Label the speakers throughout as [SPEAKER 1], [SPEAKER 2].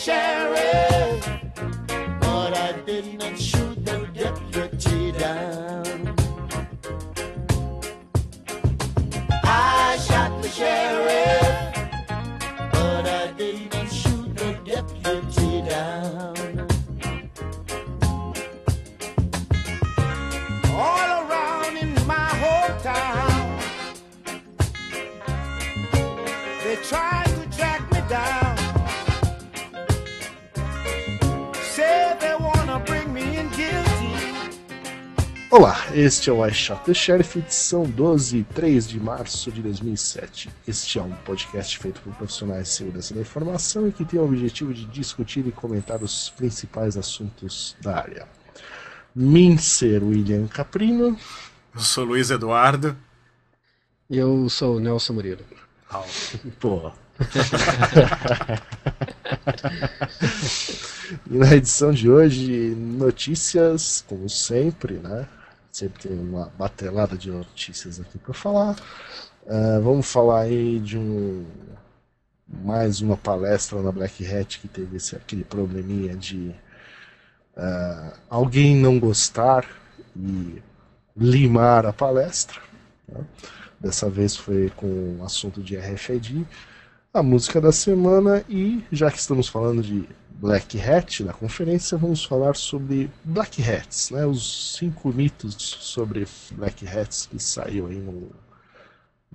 [SPEAKER 1] sheriff, but I did not shoot the deputy down.
[SPEAKER 2] Este é o I Shot the Sheriff, edição 12, 3 de março de 2007. Este é um podcast feito por profissionais de segurança da informação e que tem o objetivo de discutir e comentar os principais assuntos da área. Mincer William Caprino.
[SPEAKER 3] Eu sou Luiz Eduardo.
[SPEAKER 4] Eu sou o Nelson Murilo.
[SPEAKER 2] Pô. e na edição de hoje, notícias, como sempre, né? Sempre tem uma batelada de notícias aqui para falar. Ah, vamos falar aí de um mais uma palestra na Black Hat que teve esse, aquele probleminha de ah, alguém não gostar e limar a palestra. né? Dessa vez foi com o assunto de RFID, a música da semana e já que estamos falando de Black Hat na conferência, vamos falar sobre Black Hats, né? Os cinco mitos sobre Black Hats que saiu aí no,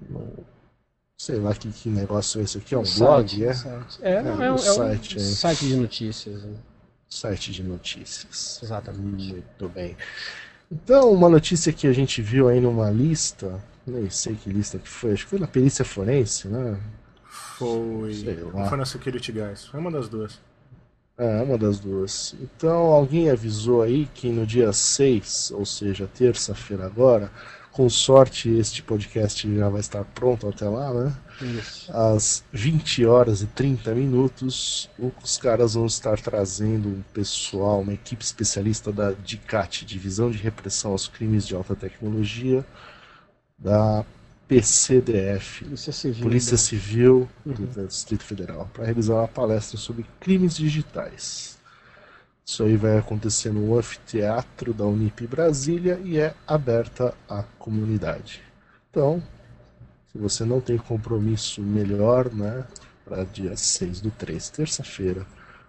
[SPEAKER 2] no- sei lá que, que negócio é esse aqui, é um
[SPEAKER 4] O
[SPEAKER 2] blog,
[SPEAKER 4] site,
[SPEAKER 2] é?
[SPEAKER 4] site. É, não,
[SPEAKER 2] É,
[SPEAKER 4] é, um, é um
[SPEAKER 2] site, é.
[SPEAKER 4] site de notícias. né?
[SPEAKER 2] Site de notícias.
[SPEAKER 4] Exatamente.
[SPEAKER 2] Muito bem. Então, uma notícia que a gente viu aí numa lista, nem sei que lista que foi, acho que foi na perícia forense, né?
[SPEAKER 3] Foi. Foi na Security Guys. Foi uma das duas.
[SPEAKER 2] É, uma das duas. Então, alguém avisou aí que no dia 6, ou seja, terça-feira agora, com sorte este podcast já vai estar pronto até lá, né?
[SPEAKER 4] Isso.
[SPEAKER 2] Às 20 horas e 30 minutos, os caras vão estar trazendo um pessoal, uma equipe especialista da DICAT, Divisão de Repressão aos Crimes de Alta Tecnologia, da PCDF,
[SPEAKER 4] Polícia Civil.
[SPEAKER 2] Polícia
[SPEAKER 4] né?
[SPEAKER 2] Civil do Distrito Federal, para realizar uma palestra sobre crimes digitais. Isso aí vai acontecer no anfiteatro da Unip Brasília e é aberta à comunidade. Então, se você não tem compromisso melhor, né, para dia 6 do 3, terça-feira,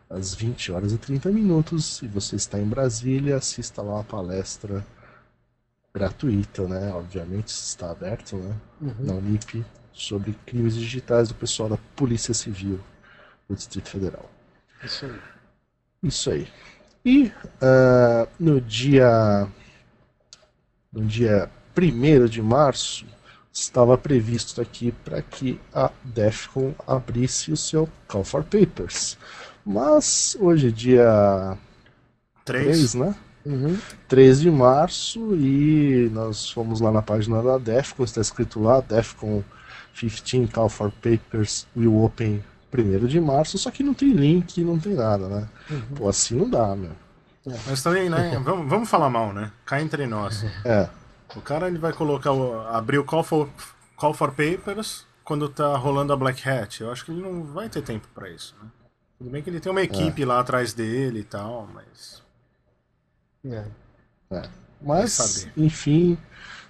[SPEAKER 2] às 20 horas e 30 minutos, e você está em Brasília, assista lá a palestra gratuita, né? Obviamente está aberto, né?
[SPEAKER 4] Uhum.
[SPEAKER 2] Na Unip sobre crimes digitais do pessoal da Polícia Civil do Distrito Federal.
[SPEAKER 4] Isso aí.
[SPEAKER 2] Isso aí. E ah, no dia no dia 1 de março estava previsto aqui para que a Defcon abrisse o seu Call for Papers. Mas hoje é dia
[SPEAKER 3] Três.
[SPEAKER 2] 3, né?
[SPEAKER 4] Uhum.
[SPEAKER 2] 3 de março e nós fomos lá na página da Defcon, está escrito lá, Defcon 15 Call for Papers will open 1 de março, só que não tem link, não tem nada, né? Pô, assim não dá, meu.
[SPEAKER 3] Mas também, né? vamos, vamos falar mal, né? Cá entre nós.
[SPEAKER 2] É,
[SPEAKER 3] O cara ele vai colocar o, abrir o call for, call for Papers quando tá rolando a Black Hat. Eu acho que ele não vai ter tempo pra isso, né? Tudo bem que ele tem uma equipe lá atrás dele e tal, mas.
[SPEAKER 4] É.
[SPEAKER 2] é. Mas, enfim,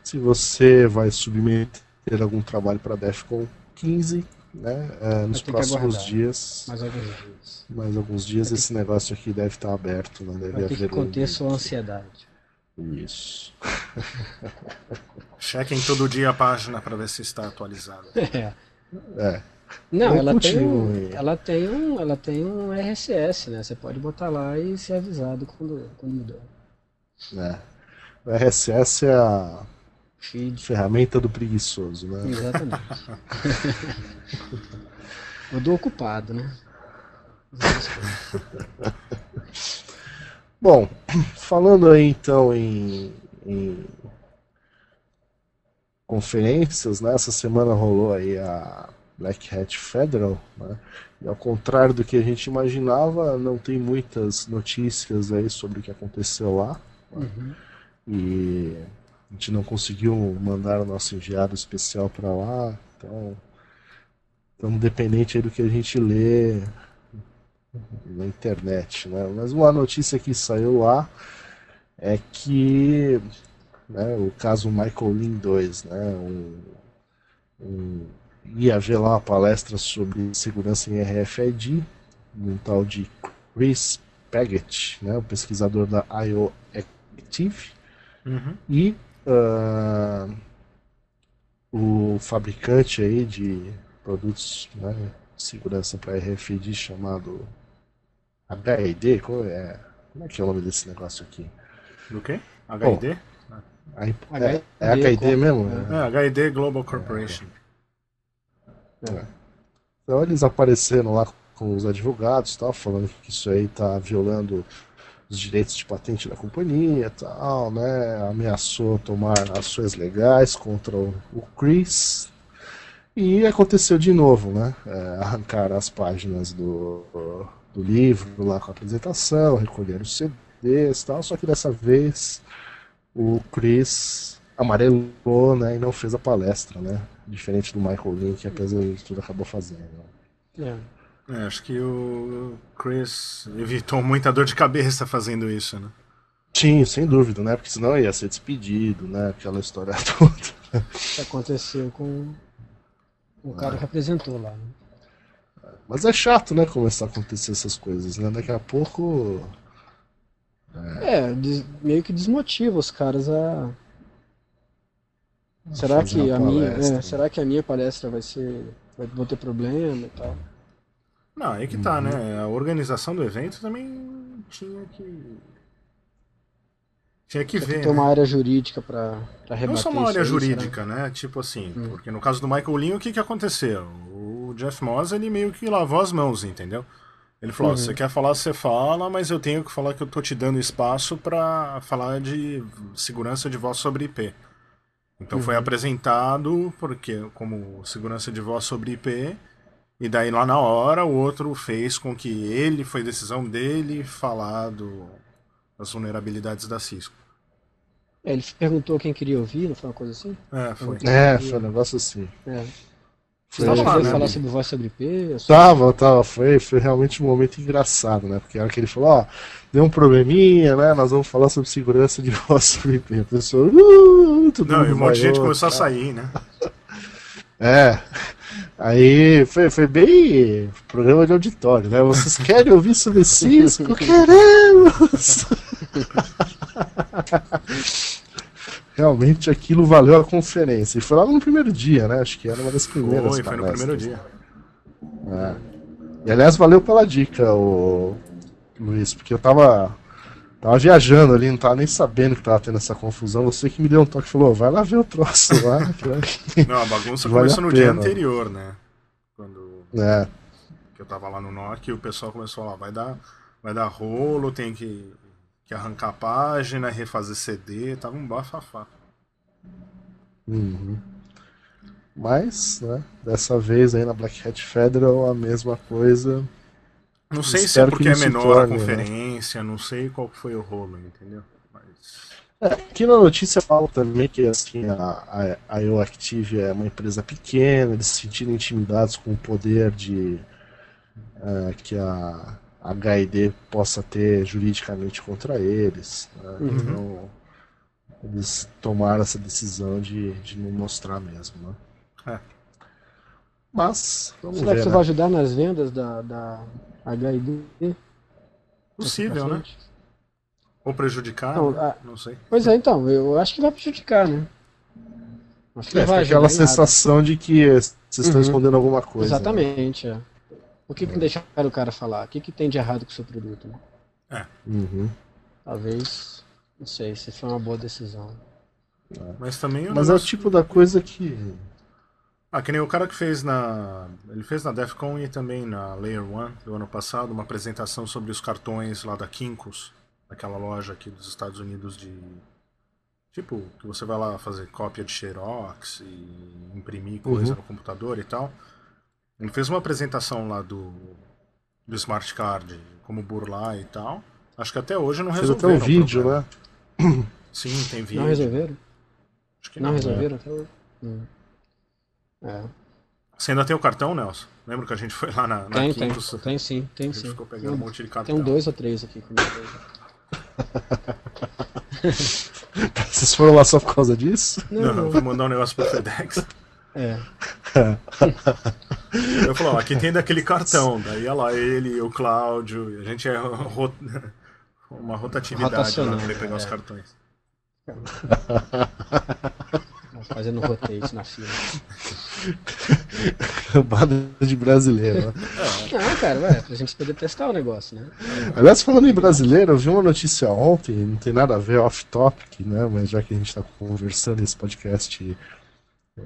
[SPEAKER 2] se você vai submeter algum trabalho para Defcon 15, né? é, nos
[SPEAKER 4] que
[SPEAKER 2] próximos dias,
[SPEAKER 4] Mais alguns dias.
[SPEAKER 2] mais alguns dias, esse negócio aqui deve estar aberto, né? Deve
[SPEAKER 4] Vai ter que
[SPEAKER 2] haver um
[SPEAKER 4] conter
[SPEAKER 2] link.
[SPEAKER 4] sua ansiedade.
[SPEAKER 2] Isso.
[SPEAKER 3] Chequem todo dia a página pra ver se está atualizada.
[SPEAKER 4] É.
[SPEAKER 2] É.
[SPEAKER 4] Não, ela tem, um, ela, tem um, ela tem um RSS, né? Você pode botar lá e ser avisado quando, quando mudou.
[SPEAKER 2] Né? O RSS é a
[SPEAKER 4] Feed.
[SPEAKER 2] ferramenta do preguiçoso, né?
[SPEAKER 4] Exatamente. o do ocupado, né?
[SPEAKER 2] Bom, falando aí então em, em conferências, né? Essa semana rolou aí a Black Hat Federal, né? E ao contrário do que a gente imaginava, não tem muitas notícias aí sobre o que aconteceu lá.
[SPEAKER 4] Uhum.
[SPEAKER 2] E a gente não conseguiu mandar o nosso enviado especial para lá, então estamos dependente aí do que a gente lê na internet, né? Mas uma notícia que saiu lá é que né, o caso Michael Lin 2, né? Um, um, ia haver lá uma palestra sobre segurança em RFID, um tal de Chris Paget, né, o pesquisador da IO Active,
[SPEAKER 3] Uhum.
[SPEAKER 2] e ah, o fabricante aí de produtos né, de segurança para RFID chamado HID, como é, como é que é o nome desse negócio aqui?
[SPEAKER 3] Do quê? HID?
[SPEAKER 2] Aí-
[SPEAKER 4] HID,
[SPEAKER 2] é, é HID mesmo?
[SPEAKER 3] É, HID Global Corporation.
[SPEAKER 2] Então eles apareceram lá com os advogados, tal, falando que isso aí tá violando os direitos de patente da companhia, tal, né? Ameaçou tomar ações legais contra o, Chris. E aconteceu de novo, né? É, arrancaram as páginas do, do livro lá com a apresentação, recolheram os CDs, tal. Só que dessa vez o Chris amarelou, né? E não fez a palestra, né? Diferente do Michael Lin, que de tudo acabou fazendo.
[SPEAKER 4] É.
[SPEAKER 3] É, acho que o Chris evitou muita dor de cabeça fazendo isso, né?
[SPEAKER 2] Sim, sem dúvida, né? Porque senão ia ser despedido, né? Aquela história toda.
[SPEAKER 4] que aconteceu com o cara que apresentou lá. Né?
[SPEAKER 2] Mas é chato, né? Começar a acontecer essas coisas, né? Daqui a pouco.
[SPEAKER 4] É, des- meio que desmotiva os caras a. Será que a minha,
[SPEAKER 2] palestra.
[SPEAKER 4] é, será que a minha palestra vai ser, vai ter problema e tal?
[SPEAKER 3] Não, aí que tá, né? A organização do evento também tinha que. Tinha que
[SPEAKER 4] que
[SPEAKER 3] ver.
[SPEAKER 4] ter
[SPEAKER 3] né?
[SPEAKER 4] uma área jurídica pra, pra rebater
[SPEAKER 3] Não só uma
[SPEAKER 4] isso
[SPEAKER 3] área
[SPEAKER 4] será?
[SPEAKER 3] jurídica, né? Tipo assim,
[SPEAKER 4] Hum.
[SPEAKER 3] porque no caso do Michael Lin, o que que aconteceu? O Jeff Moss, ele meio que lavou as mãos, entendeu? Ele falou,
[SPEAKER 4] Uhum.
[SPEAKER 3] você quer falar, você fala, mas eu tenho que falar que eu tô te dando espaço pra falar de segurança de voz sobre IP. Então foi
[SPEAKER 4] Uhum.
[SPEAKER 3] apresentado porque como segurança de voz sobre IP, e daí lá na hora o outro fez com que ele, foi decisão dele, falar do, das vulnerabilidades da Cisco.
[SPEAKER 4] É, ele perguntou quem queria ouvir, não foi uma coisa assim?
[SPEAKER 3] É, foi.
[SPEAKER 2] É, foi um negócio assim.
[SPEAKER 4] É.
[SPEAKER 2] Foi,
[SPEAKER 3] Tava
[SPEAKER 4] Você
[SPEAKER 3] lá,
[SPEAKER 4] queria
[SPEAKER 3] né,
[SPEAKER 4] falar
[SPEAKER 3] amigo?
[SPEAKER 4] sobre voz sobre IP? Eu sou-
[SPEAKER 2] Tava, tava, foi, foi realmente um momento engraçado, né? Porque a hora que ele falou, ó, deu um probleminha, né? Nós vamos falar sobre segurança de voz sobre IP. A pessoa, uh, todo
[SPEAKER 3] Não,
[SPEAKER 2] mundo
[SPEAKER 3] e um monte de gente começou a
[SPEAKER 2] tá?
[SPEAKER 3] sair, né?
[SPEAKER 2] É. Aí foi, foi bem programa de auditório, né? Vocês querem ouvir sobre Cisco? Queremos! Realmente aquilo valeu a conferência. E foi logo no primeiro dia, né? Acho que era uma das primeiras.
[SPEAKER 3] Foi, foi no primeiro dia.
[SPEAKER 2] É. E aliás, valeu pela dica, o Luiz, porque eu tava, tava viajando ali, não tava nem sabendo que tava tendo essa confusão. Você que me deu um toque e falou, vai lá ver o troço lá. que-
[SPEAKER 3] Não, a bagunça
[SPEAKER 2] Vale
[SPEAKER 3] começou
[SPEAKER 2] a
[SPEAKER 3] no dia anterior, né? Quando
[SPEAKER 2] é,
[SPEAKER 3] que eu tava lá no NOC e o pessoal começou a falar, vai dar, vai dar rolo, tem que, que arrancar a página, refazer CD, tava um bafafá.
[SPEAKER 2] uhum. Mas, né, dessa vez aí na Black Hat Federal a mesma coisa.
[SPEAKER 3] Não sei se é
[SPEAKER 2] que
[SPEAKER 3] porque é menor
[SPEAKER 2] torne,
[SPEAKER 3] a
[SPEAKER 2] né?
[SPEAKER 3] conferência, não sei qual que foi o rolo, entendeu? Mas.
[SPEAKER 2] É, aqui na notícia fala também que assim, a, a, a IO Active é uma empresa pequena, eles se sentiram intimidados com o poder de é, que a, HID possa ter juridicamente contra eles. né?
[SPEAKER 4] Uhum.
[SPEAKER 2] Então eles tomaram essa decisão de, de não mostrar mesmo. Né?
[SPEAKER 3] É.
[SPEAKER 2] Mas, vamos
[SPEAKER 4] Será que
[SPEAKER 2] ver.
[SPEAKER 4] você
[SPEAKER 2] né?
[SPEAKER 4] vai ajudar nas vendas da, da HID?
[SPEAKER 3] Possível, né? Ou prejudicar,
[SPEAKER 4] Não,
[SPEAKER 3] né?
[SPEAKER 4] a-
[SPEAKER 3] não sei.
[SPEAKER 4] Pois é, então, eu acho que vai prejudicar, né? Acho que
[SPEAKER 2] É,
[SPEAKER 4] vai
[SPEAKER 2] aquela
[SPEAKER 4] em nada.
[SPEAKER 2] sensação de que vocês estão
[SPEAKER 4] Uhum.
[SPEAKER 2] escondendo alguma coisa. né?
[SPEAKER 4] Exatamente, é. Por que, que deixaram o cara falar? O que, que tem de errado com o seu produto? né?
[SPEAKER 2] Uhum.
[SPEAKER 4] Talvez, não sei, se foi uma boa decisão.
[SPEAKER 3] Mas também o
[SPEAKER 2] Mas é o tipo da coisa que.
[SPEAKER 3] Ah, que nem o cara que fez na. Ele fez na DEFCON e também na Layer One do ano passado uma apresentação sobre os cartões lá da Kinkos, aquela loja aqui dos Estados Unidos de. Tipo, que você vai lá fazer cópia de Xerox e imprimir coisa
[SPEAKER 2] Uhum.
[SPEAKER 3] no computador e tal. Ele fez uma apresentação lá do, do Smart Card, como burlar e tal. Acho que até hoje não
[SPEAKER 2] Fez até
[SPEAKER 3] resolveram.
[SPEAKER 2] um vídeo,
[SPEAKER 3] problema.
[SPEAKER 2] né?
[SPEAKER 3] Sim, tem vídeo.
[SPEAKER 4] Não resolveram?
[SPEAKER 3] Acho que
[SPEAKER 4] Não
[SPEAKER 3] não.
[SPEAKER 4] resolveram até hoje? Hum. É.
[SPEAKER 3] Você ainda tem o cartão, Nelson? Lembra que a gente foi lá na, na
[SPEAKER 4] Tem, tem,
[SPEAKER 3] Quintus?
[SPEAKER 4] tem sim, tem
[SPEAKER 3] A gente
[SPEAKER 4] sim.
[SPEAKER 3] ficou pegando um
[SPEAKER 4] Tem,
[SPEAKER 3] monte de cartão.
[SPEAKER 4] tem um dois ou três aqui comigo.
[SPEAKER 2] Vocês foram lá só por causa disso?
[SPEAKER 3] Não, não, fui mandar um negócio pro FedEx.
[SPEAKER 4] É.
[SPEAKER 3] Eu falei, ó, aqui tem daquele cartão. Daí ia lá ele o Cláudio. E a gente é ro- uma rotatividade lá
[SPEAKER 4] Rotacionando,
[SPEAKER 3] pra ir pegar os
[SPEAKER 4] é.
[SPEAKER 3] cartões.
[SPEAKER 4] Fazendo rotate na fila.
[SPEAKER 2] Banda de brasileiro. né?
[SPEAKER 4] Não, cara, vai, pra gente poder testar o negócio, né?
[SPEAKER 2] Aliás, falando em brasileiro, eu vi uma notícia ontem, não tem nada a ver off-topic, né? Mas já que a gente está conversando esse podcast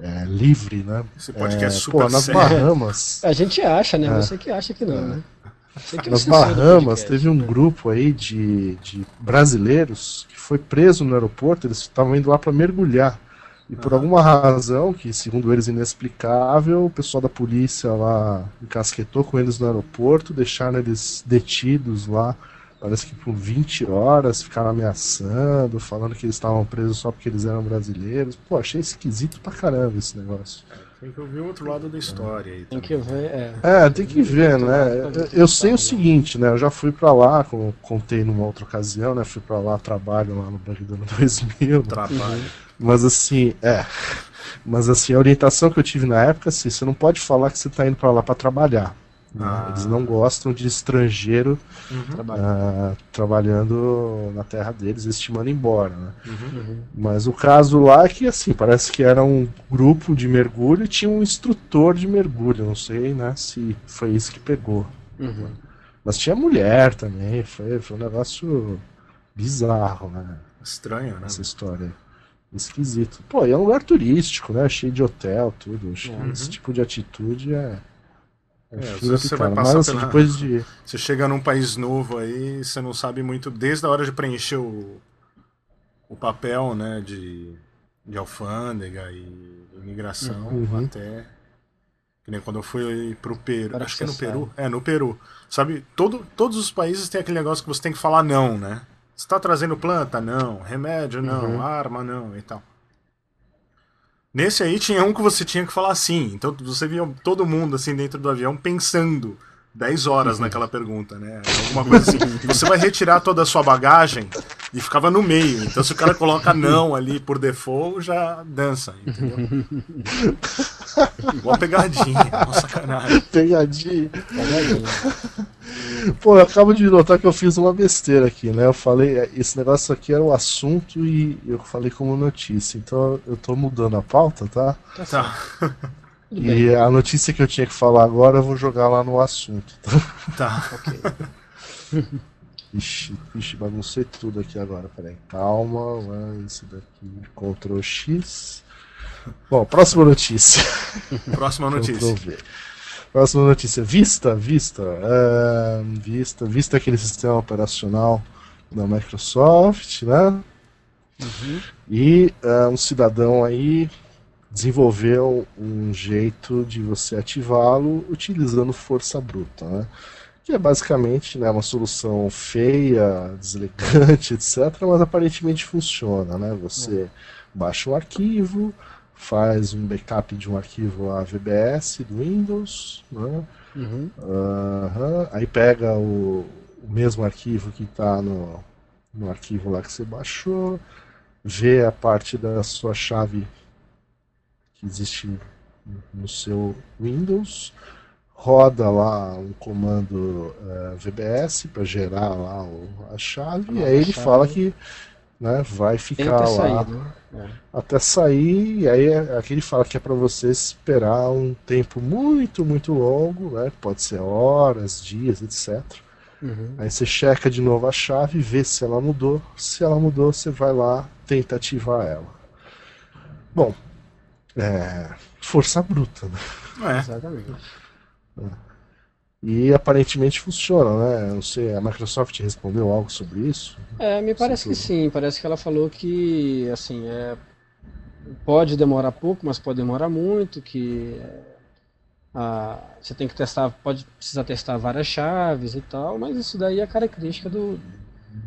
[SPEAKER 2] é, livre, né?
[SPEAKER 3] Esse podcast
[SPEAKER 2] é,
[SPEAKER 3] super
[SPEAKER 2] pô, nas
[SPEAKER 3] sério.
[SPEAKER 2] Bahamas.
[SPEAKER 4] A gente acha, né?
[SPEAKER 2] É.
[SPEAKER 4] Você que acha que não, né? É o
[SPEAKER 2] Nas Bahamas teve um grupo aí de, de brasileiros que foi preso no aeroporto, eles estavam indo lá para mergulhar. E por alguma razão, que segundo eles inexplicável, o pessoal da polícia lá encasquetou com eles no aeroporto, deixaram eles detidos lá, parece que por 20 horas, ficaram ameaçando, falando que eles estavam presos só porque eles eram brasileiros. Pô, achei esquisito pra caramba esse negócio.
[SPEAKER 3] Tem que ouvir o outro lado da história aí.
[SPEAKER 4] Tem que ver, é.
[SPEAKER 2] É, tem que ver, né? Eu- sei o seguinte, né? Eu já fui pra lá, como contei numa outra ocasião, né? Fui pra lá, trabalho lá no Bug do ano 2000.
[SPEAKER 3] Trabalho.
[SPEAKER 2] Mas assim, é. Mas assim, a orientação que eu tive na época, assim, você não pode falar que você tá indo pra lá pra trabalhar. né?
[SPEAKER 3] Ah.
[SPEAKER 2] Eles não gostam de estrangeiro
[SPEAKER 3] Uhum.
[SPEAKER 2] Ah, trabalhando na terra deles, eles te mandam embora, né?
[SPEAKER 4] Uhum.
[SPEAKER 2] Mas o caso lá é que, assim, parece que era um grupo de mergulho e tinha um instrutor de mergulho. Não sei, né, se foi isso que pegou.
[SPEAKER 4] Uhum.
[SPEAKER 2] Mas tinha mulher também, foi, foi um negócio bizarro, né?
[SPEAKER 3] Estranho, né?
[SPEAKER 2] Essa história. Esquisito. Pô, e é um lugar turístico, né? Cheio de hotel, tudo.
[SPEAKER 4] Uhum.
[SPEAKER 2] esse tipo de atitude é. É,
[SPEAKER 3] É, você vai passar
[SPEAKER 2] Mas assim,
[SPEAKER 3] pela-
[SPEAKER 2] depois de.
[SPEAKER 3] Você chega num país novo aí, você não sabe muito, desde a hora de preencher o, o papel, né, de, de alfândega e imigração,
[SPEAKER 2] Uhum.
[SPEAKER 3] até... Que nem quando eu fui pro Peru,
[SPEAKER 4] Para
[SPEAKER 3] acho que é no. Peru, é, no Peru. Sabe, todo, todos os países têm aquele negócio que você tem que falar não, né? Você tá trazendo planta? Não. Remédio? Não.
[SPEAKER 2] Uhum.
[SPEAKER 3] Arma? Não. E tal. Nesse aí tinha um que você tinha que falar sim. Então você via todo mundo assim dentro do avião pensando 10 horas
[SPEAKER 2] Uhum.
[SPEAKER 3] naquela pergunta, né? Alguma coisa assim. Você vai retirar toda a sua bagagem e ficava no meio. Então se o cara coloca não ali por default, já dança, entendeu? Igual pegadinha, uma sacanagem.
[SPEAKER 2] Pegadinha.
[SPEAKER 4] Pegadinha.
[SPEAKER 2] Pô, eu acabo de notar que eu fiz uma besteira aqui, né? Eu falei, esse negócio aqui era o assunto e eu falei como notícia. Então eu tô mudando a pauta, tá?
[SPEAKER 4] Tá Tudo bem.
[SPEAKER 2] E a notícia que eu tinha que falar agora eu vou jogar lá no assunto. Tá?
[SPEAKER 3] tá.
[SPEAKER 2] Ixi, ixi, baguncei tudo aqui agora. Peraí, calma. Vai, esse daqui, Ctrl X. Bom, próxima notícia.
[SPEAKER 3] Próxima notícia.
[SPEAKER 2] Próxima notícia. Vista, Vista. é, Vista, Vista é aquele sistema operacional da Microsoft, né? E é, um cidadão aí desenvolveu um jeito de você ativá-lo utilizando força bruta, né? Que é basicamente né, uma solução feia, deselegante, etc., mas aparentemente funciona, né? Você baixa um arquivo, faz um backup de um arquivo AVBS do Windows, né?
[SPEAKER 4] Uhum.
[SPEAKER 2] Aham. Aí pega o, o mesmo arquivo que está no, no arquivo lá que você baixou, vê a parte da sua chave que existe no seu Windows, roda lá um comando eh, VBS para gerar lá o- a chave, e
[SPEAKER 4] Nova
[SPEAKER 2] aí ele
[SPEAKER 4] chave.
[SPEAKER 2] fala que né, vai ficar
[SPEAKER 4] Tenta
[SPEAKER 2] lá
[SPEAKER 4] sair, né? É.
[SPEAKER 2] até sair, e aí é- aqui ele fala que é para você esperar um tempo muito, muito longo, né? Pode ser horas, dias, etc.
[SPEAKER 4] Uhum.
[SPEAKER 2] Aí você checa de novo a chave, vê se ela mudou. Se ela mudou, você vai lá, tenta ativar ela. Bom, é, força bruta, né?
[SPEAKER 3] É.
[SPEAKER 4] Exatamente.
[SPEAKER 2] E aparentemente funciona, né? Não sei, a Microsoft respondeu algo sobre isso?
[SPEAKER 4] É, me parece que sim. Parece que ela falou que, assim, é, pode demorar pouco, mas pode demorar muito, que é, a- você tem que testar, pode precisar testar várias chaves e tal, mas isso daí é característica do,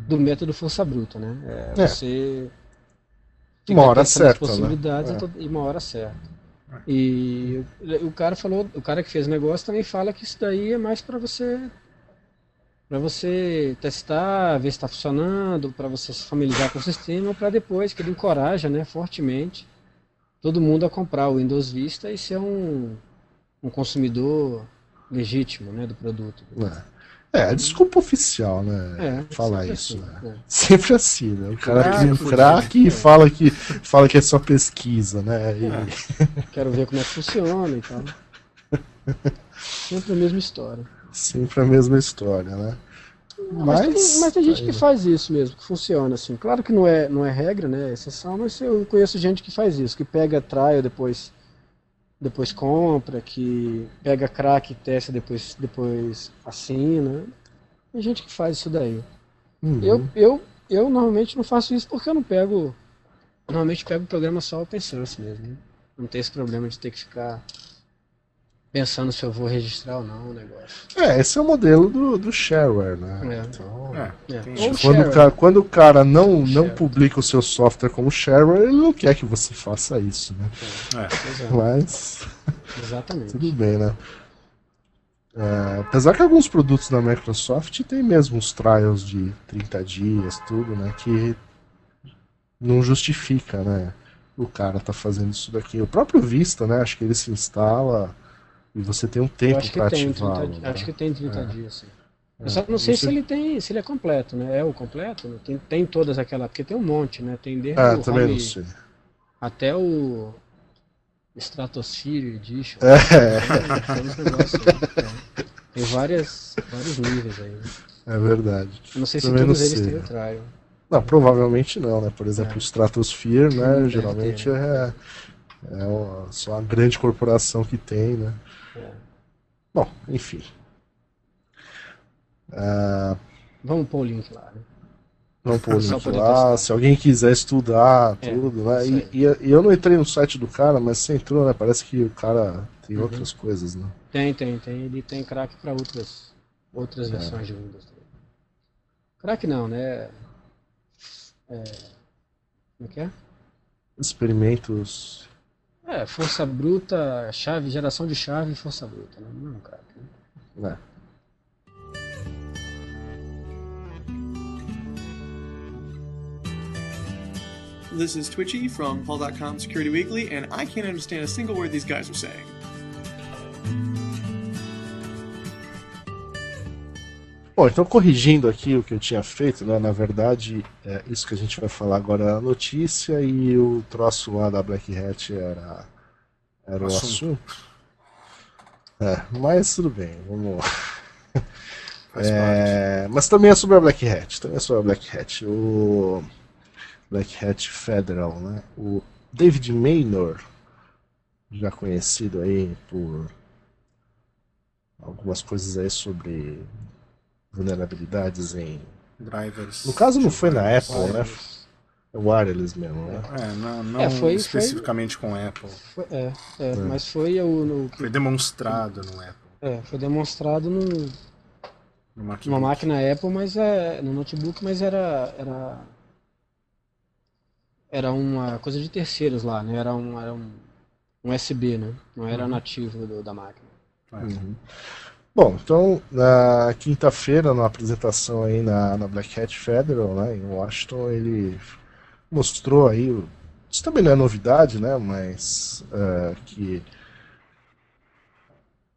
[SPEAKER 4] do método força bruta, né? É,
[SPEAKER 2] É.
[SPEAKER 4] você
[SPEAKER 2] Uma hora certa, né?
[SPEAKER 4] possibilidades
[SPEAKER 2] É.
[SPEAKER 4] e e uma hora certa. E o cara falou, o cara que fez o negócio também fala que isso daí é mais para você para você testar, ver se está funcionando, para você se familiarizar com o sistema, para depois que ele encoraja, né, fortemente todo mundo a comprar o Windows Vista e ser um, um consumidor legítimo, né, do produto.
[SPEAKER 2] É, é a desculpa oficial, né?
[SPEAKER 4] É,
[SPEAKER 2] falar isso,
[SPEAKER 4] assim,
[SPEAKER 2] né?
[SPEAKER 4] é.
[SPEAKER 2] Sempre assim, né? O cara
[SPEAKER 3] Craque,
[SPEAKER 2] cria um craque e fala que, fala que é só pesquisa, né? E-
[SPEAKER 4] Quero ver como é que funciona e tal. Sempre a mesma história.
[SPEAKER 2] Sempre a mesma história, né?
[SPEAKER 4] Mas, tem, mas tem gente
[SPEAKER 2] aí,
[SPEAKER 4] que faz isso mesmo, que funciona assim. Claro que não é, não é regra, né? É exceção, mas eu conheço gente que faz isso, que pega trial depois depois compra, que pega crack e testa depois depois assina. Tem gente que faz isso daí.
[SPEAKER 2] Uhum.
[SPEAKER 4] Eu, eu, eu normalmente não faço isso porque eu não pego. Normalmente pego o programa só open source mesmo. né? Não tem esse problema de ter que ficar pensando se eu vou registrar ou não o negócio.
[SPEAKER 2] É, esse é o modelo do, do shareware, né?
[SPEAKER 4] É.
[SPEAKER 2] Então,
[SPEAKER 3] É,
[SPEAKER 4] É.
[SPEAKER 2] quando, o
[SPEAKER 4] shareware.
[SPEAKER 2] cara, quando o cara não, não
[SPEAKER 4] Shareware.
[SPEAKER 2] publica o seu software como shareware, ele não quer que você faça isso, né?
[SPEAKER 3] É.
[SPEAKER 4] Pois é,
[SPEAKER 2] Mas
[SPEAKER 4] exatamente.
[SPEAKER 2] tudo bem, né? É, apesar que alguns produtos da Microsoft tem mesmo uns trials de 30 dias, tudo, né? Que não justifica, né? O cara tá fazendo isso daqui. O próprio Vista, né? Acho que ele se instala e você tem um tempo para
[SPEAKER 4] tem. 30,
[SPEAKER 2] né?
[SPEAKER 4] acho que tem 30
[SPEAKER 2] É.
[SPEAKER 4] dias, sim.
[SPEAKER 2] É.
[SPEAKER 4] Eu só não sei
[SPEAKER 2] Você-
[SPEAKER 4] se ele tem, se ele é completo, né? É o completo? né? Tem, tem todas aquelas, porque tem um monte, né? Tem desde
[SPEAKER 2] Ah,
[SPEAKER 4] o
[SPEAKER 2] também
[SPEAKER 4] Home
[SPEAKER 2] não sei.
[SPEAKER 4] até o Stratosphere Edition.
[SPEAKER 2] É,
[SPEAKER 4] Tem uns negócios aí, é. Tem várias, vários níveis aí. né?
[SPEAKER 2] é verdade.
[SPEAKER 4] Eu não sei se
[SPEAKER 2] Também
[SPEAKER 4] todos
[SPEAKER 2] não
[SPEAKER 4] eles
[SPEAKER 2] sei.
[SPEAKER 4] têm o trial.
[SPEAKER 2] Não, provavelmente não, né? Por exemplo,
[SPEAKER 4] É.
[SPEAKER 2] o Stratosphere, né? Geralmente
[SPEAKER 4] ter,
[SPEAKER 2] é, é uma- só uma grande corporação que tem, né?
[SPEAKER 4] É.
[SPEAKER 2] Bom, enfim. Ah,
[SPEAKER 4] Vamos pôr o link lá, né?
[SPEAKER 2] Vamos pôr o link lá. Se alguém quiser estudar
[SPEAKER 4] É,
[SPEAKER 2] tudo, né? E, e- eu não entrei no site do cara, mas você entrou, né? Parece que o cara tem
[SPEAKER 4] Uhum.
[SPEAKER 2] outras coisas, né?
[SPEAKER 4] Tem, tem, tem. Ele tem crack para outras, outras
[SPEAKER 2] É.
[SPEAKER 4] versões de Windows. Crack não, né? É, como é que é?
[SPEAKER 2] Experimentos.
[SPEAKER 4] É, força bruta, chave, geração de chave e força bruta, né? Não é um crack. Né?
[SPEAKER 2] Né?
[SPEAKER 5] This is Twitchy from Paul.com Security Weekly, and I can't understand a single word these guys are saying.
[SPEAKER 2] Bom, então corrigindo aqui o que eu tinha feito, né? Na verdade, é isso que a gente vai falar agora é a notícia e o troço lá da Black Hat era, era o
[SPEAKER 3] Assunto.
[SPEAKER 2] assunto. É, mas tudo bem, vamos.
[SPEAKER 3] Faz
[SPEAKER 2] É, mas também é sobre a Black Hat, também é sobre a Black Hat. O Black Hat Federal, né? O David Maynor, já conhecido aí por algumas coisas aí sobre vulnerabilidades em.
[SPEAKER 3] Drivers.
[SPEAKER 2] No caso não foi na
[SPEAKER 3] Wireless.
[SPEAKER 2] Apple, né? É wireless mesmo, né?
[SPEAKER 3] É, não, não
[SPEAKER 4] É, foi-
[SPEAKER 3] especificamente com Apple.
[SPEAKER 4] Foi- é, é, mas foi o no,
[SPEAKER 3] Foi demonstrado no Apple.
[SPEAKER 4] é, foi demonstrado no,
[SPEAKER 3] No
[SPEAKER 4] numa máquina Apple, mas é no notebook, mas era era era uma coisa de terceiros lá, né? Era um era um, um USB, né? Não era nativo do- da máquina.
[SPEAKER 3] É.
[SPEAKER 2] Uhum. Bom, então na quinta-feira, na apresentação aí na, na Black Hat Federal, né, em Washington, ele mostrou aí, isso também não é novidade, né, mas é, que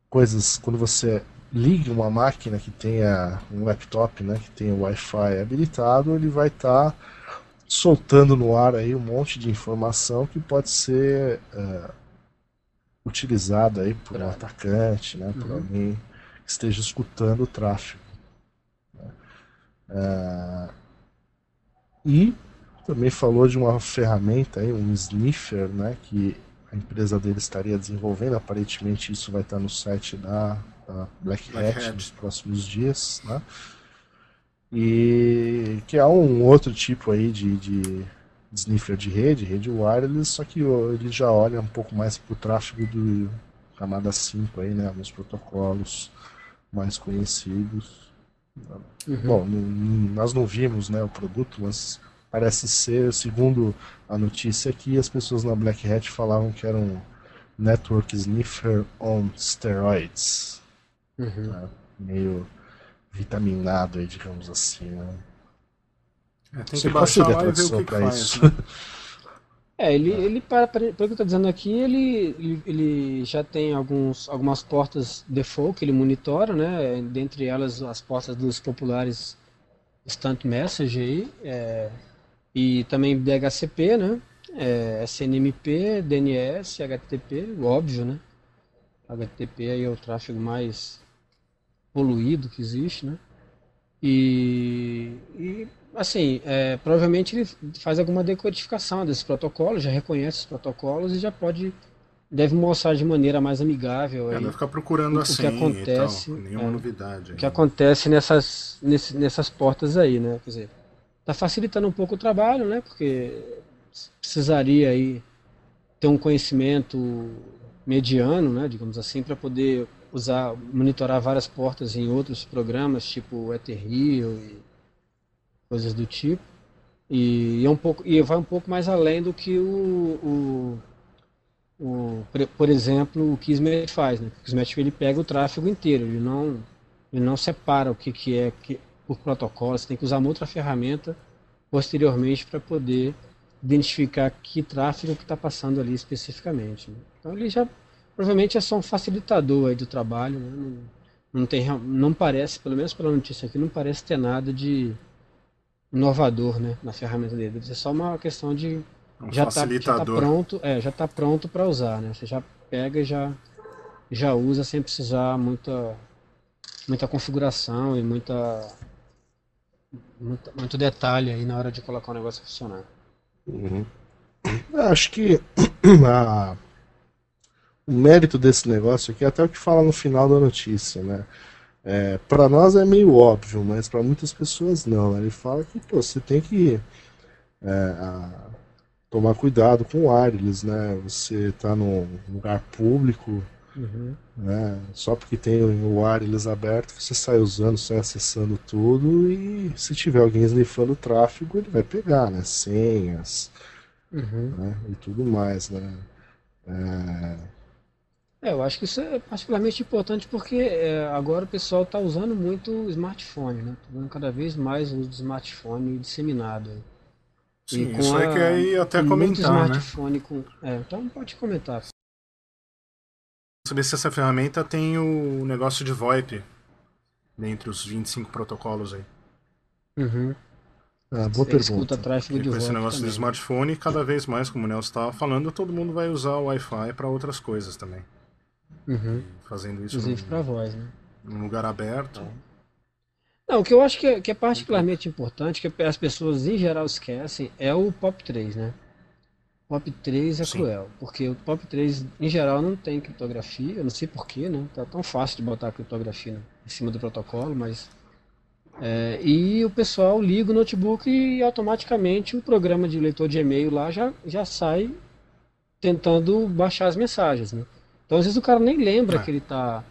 [SPEAKER 2] coisas, quando você liga uma máquina que tenha um laptop, né, que tenha Wi-Fi habilitado, ele vai estar soltando no ar aí um monte de informação que pode ser é, utilizada aí por um atacante, né, por
[SPEAKER 4] Uhum.
[SPEAKER 2] alguém que esteja escutando o tráfego. né. É, e também falou de uma ferramenta aí, um sniffer, né, que a empresa dele estaria desenvolvendo. Aparentemente isso vai estar no site da, da Black,
[SPEAKER 3] Black
[SPEAKER 2] Hat nos próximos dias, né? E que é um outro tipo aí de, de sniffer de rede, rede wireless, só que ele já olha um pouco mais para o tráfego do camada 5 aí, né? Alguns protocolos mais conhecidos.
[SPEAKER 4] Uhum.
[SPEAKER 2] Bom, nós não vimos né, o produto, mas parece ser, segundo a notícia aqui, as pessoas na Black Hat falavam que era um, Network Sniffer on Steroids.
[SPEAKER 4] Uhum.
[SPEAKER 2] né? Meio vitaminado aí, digamos assim, né?
[SPEAKER 3] É, tem
[SPEAKER 2] Você
[SPEAKER 3] que baixar lá e ver o que, que faz.
[SPEAKER 2] isso?
[SPEAKER 3] né?
[SPEAKER 4] É, ele, ele para, pelo que eu tô dizendo aqui, ele, ele, ele já tem alguns, algumas portas default que ele monitora, né? Dentre elas as portas dos populares Instant Message aí, é, e também DHCP, né? É, SNMP, DNS, HTTP, óbvio, né? HTTP aí é o tráfego mais poluído que existe, né? E, e, assim, é, provavelmente ele faz alguma decodificação desses protocolos, já reconhece os protocolos e já pode, deve mostrar de maneira mais amigável
[SPEAKER 3] É,
[SPEAKER 4] aí,
[SPEAKER 3] ficar procurando
[SPEAKER 4] o que
[SPEAKER 3] assim
[SPEAKER 4] acontece,
[SPEAKER 3] tal. Nenhuma
[SPEAKER 4] é,
[SPEAKER 3] novidade.
[SPEAKER 4] o que acontece nessas, nesse- nessas portas aí, né? Quer dizer, está facilitando um pouco o trabalho, né? Porque precisaria aí ter um conhecimento mediano, né? Digamos assim, para poder usar, monitorar várias portas em outros programas, tipo Ethereum e coisas do tipo. E é um pouco e vai um pouco mais além do que o, o, o por- exemplo, o Kismet faz, né? O Kismet ele pega o tráfego inteiro, ele não ele não separa o que, que é que, por protocolo, você tem que usar uma outra ferramenta posteriormente para poder identificar que tráfego que está passando ali especificamente. né? Então ele já provavelmente é só um facilitador aí do trabalho, né? não, não tem não parece, pelo menos pela notícia aqui, não parece ter nada de inovador, né, na ferramenta dele. Deve ser só uma questão de
[SPEAKER 3] Um
[SPEAKER 4] já está
[SPEAKER 3] facilitador.
[SPEAKER 4] pronto, é, já tá pronto para usar, né? Você já pega e já já usa sem precisar muita muita configuração e muita, muita muito detalhe aí na hora de colocar o negócio a funcionar.
[SPEAKER 2] Uhum. Eu Acho que a- o mérito desse negócio aqui é até o que fala no final da notícia, né? É, para nós é meio óbvio, mas para muitas pessoas não. né? Ele fala que pô, você tem que é, a- tomar cuidado com o wireless, né? Você está num lugar público, né? Só porque tem o wireless aberto, você sai usando, sai acessando tudo e se tiver alguém sniffando o tráfego, ele vai pegar, né? Senhas,
[SPEAKER 4] Uhum.
[SPEAKER 2] né? E tudo mais, né? É,
[SPEAKER 4] É, eu acho que isso é particularmente importante porque é, agora o pessoal está usando muito o smartphone, né? Tá vendo cada vez mais o uso do smartphone disseminado. aí.
[SPEAKER 3] Sim,
[SPEAKER 4] E com
[SPEAKER 3] isso aí
[SPEAKER 4] a-
[SPEAKER 3] que eu ia até
[SPEAKER 4] com muito
[SPEAKER 3] comentar, né?
[SPEAKER 4] smartphone com... É, então pode comentar.
[SPEAKER 3] Saber se essa ferramenta tem o negócio de VoIP dentre os 25 protocolos aí.
[SPEAKER 4] Uhum.
[SPEAKER 2] ah, boa
[SPEAKER 4] Você escuta
[SPEAKER 2] pergunta.
[SPEAKER 4] tráfego de
[SPEAKER 3] com esse negócio do
[SPEAKER 4] também.
[SPEAKER 3] smartphone, cada vez mais, como o Nelson estava falando, todo mundo vai usar o Wi-Fi para outras coisas também.
[SPEAKER 4] Uhum.
[SPEAKER 3] Fazendo isso
[SPEAKER 4] Inclusive para voz, né?
[SPEAKER 3] num lugar aberto.
[SPEAKER 4] Não, o que eu acho que é, que é particularmente importante, que as pessoas em geral esquecem, é o POP3, né? POP 3 é
[SPEAKER 3] Sim.
[SPEAKER 4] cruel, porque o POP 3 em geral não tem criptografia, eu não sei porquê, né? Tá tão fácil de botar criptografia no- em cima do protocolo, mas. é, e o pessoal liga o notebook e automaticamente o programa de leitor de e-mail lá já, já sai tentando baixar as mensagens, né? Então às vezes o cara nem lembra
[SPEAKER 3] É.
[SPEAKER 4] que ele tá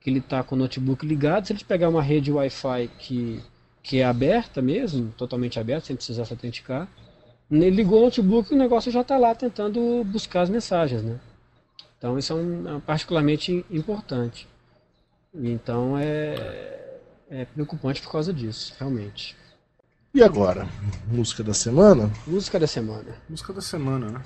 [SPEAKER 4] que ele tá com o notebook ligado, se ele pegar uma rede Wi-Fi que, que é aberta mesmo, totalmente aberta, sem precisar se autenticar, ele ligou o notebook e o negócio já está lá tentando buscar as mensagens, né? Então isso é, um, é particularmente importante. Então é, é preocupante por causa disso, realmente.
[SPEAKER 2] E agora? Música da semana?
[SPEAKER 4] Música da semana.
[SPEAKER 3] Música da semana, né?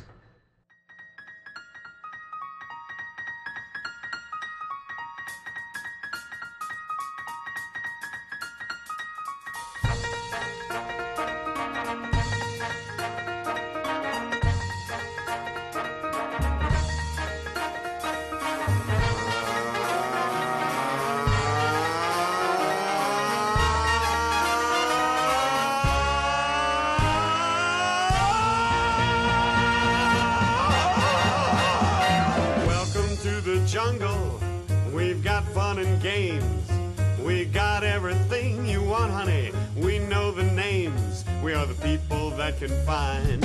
[SPEAKER 6] That can find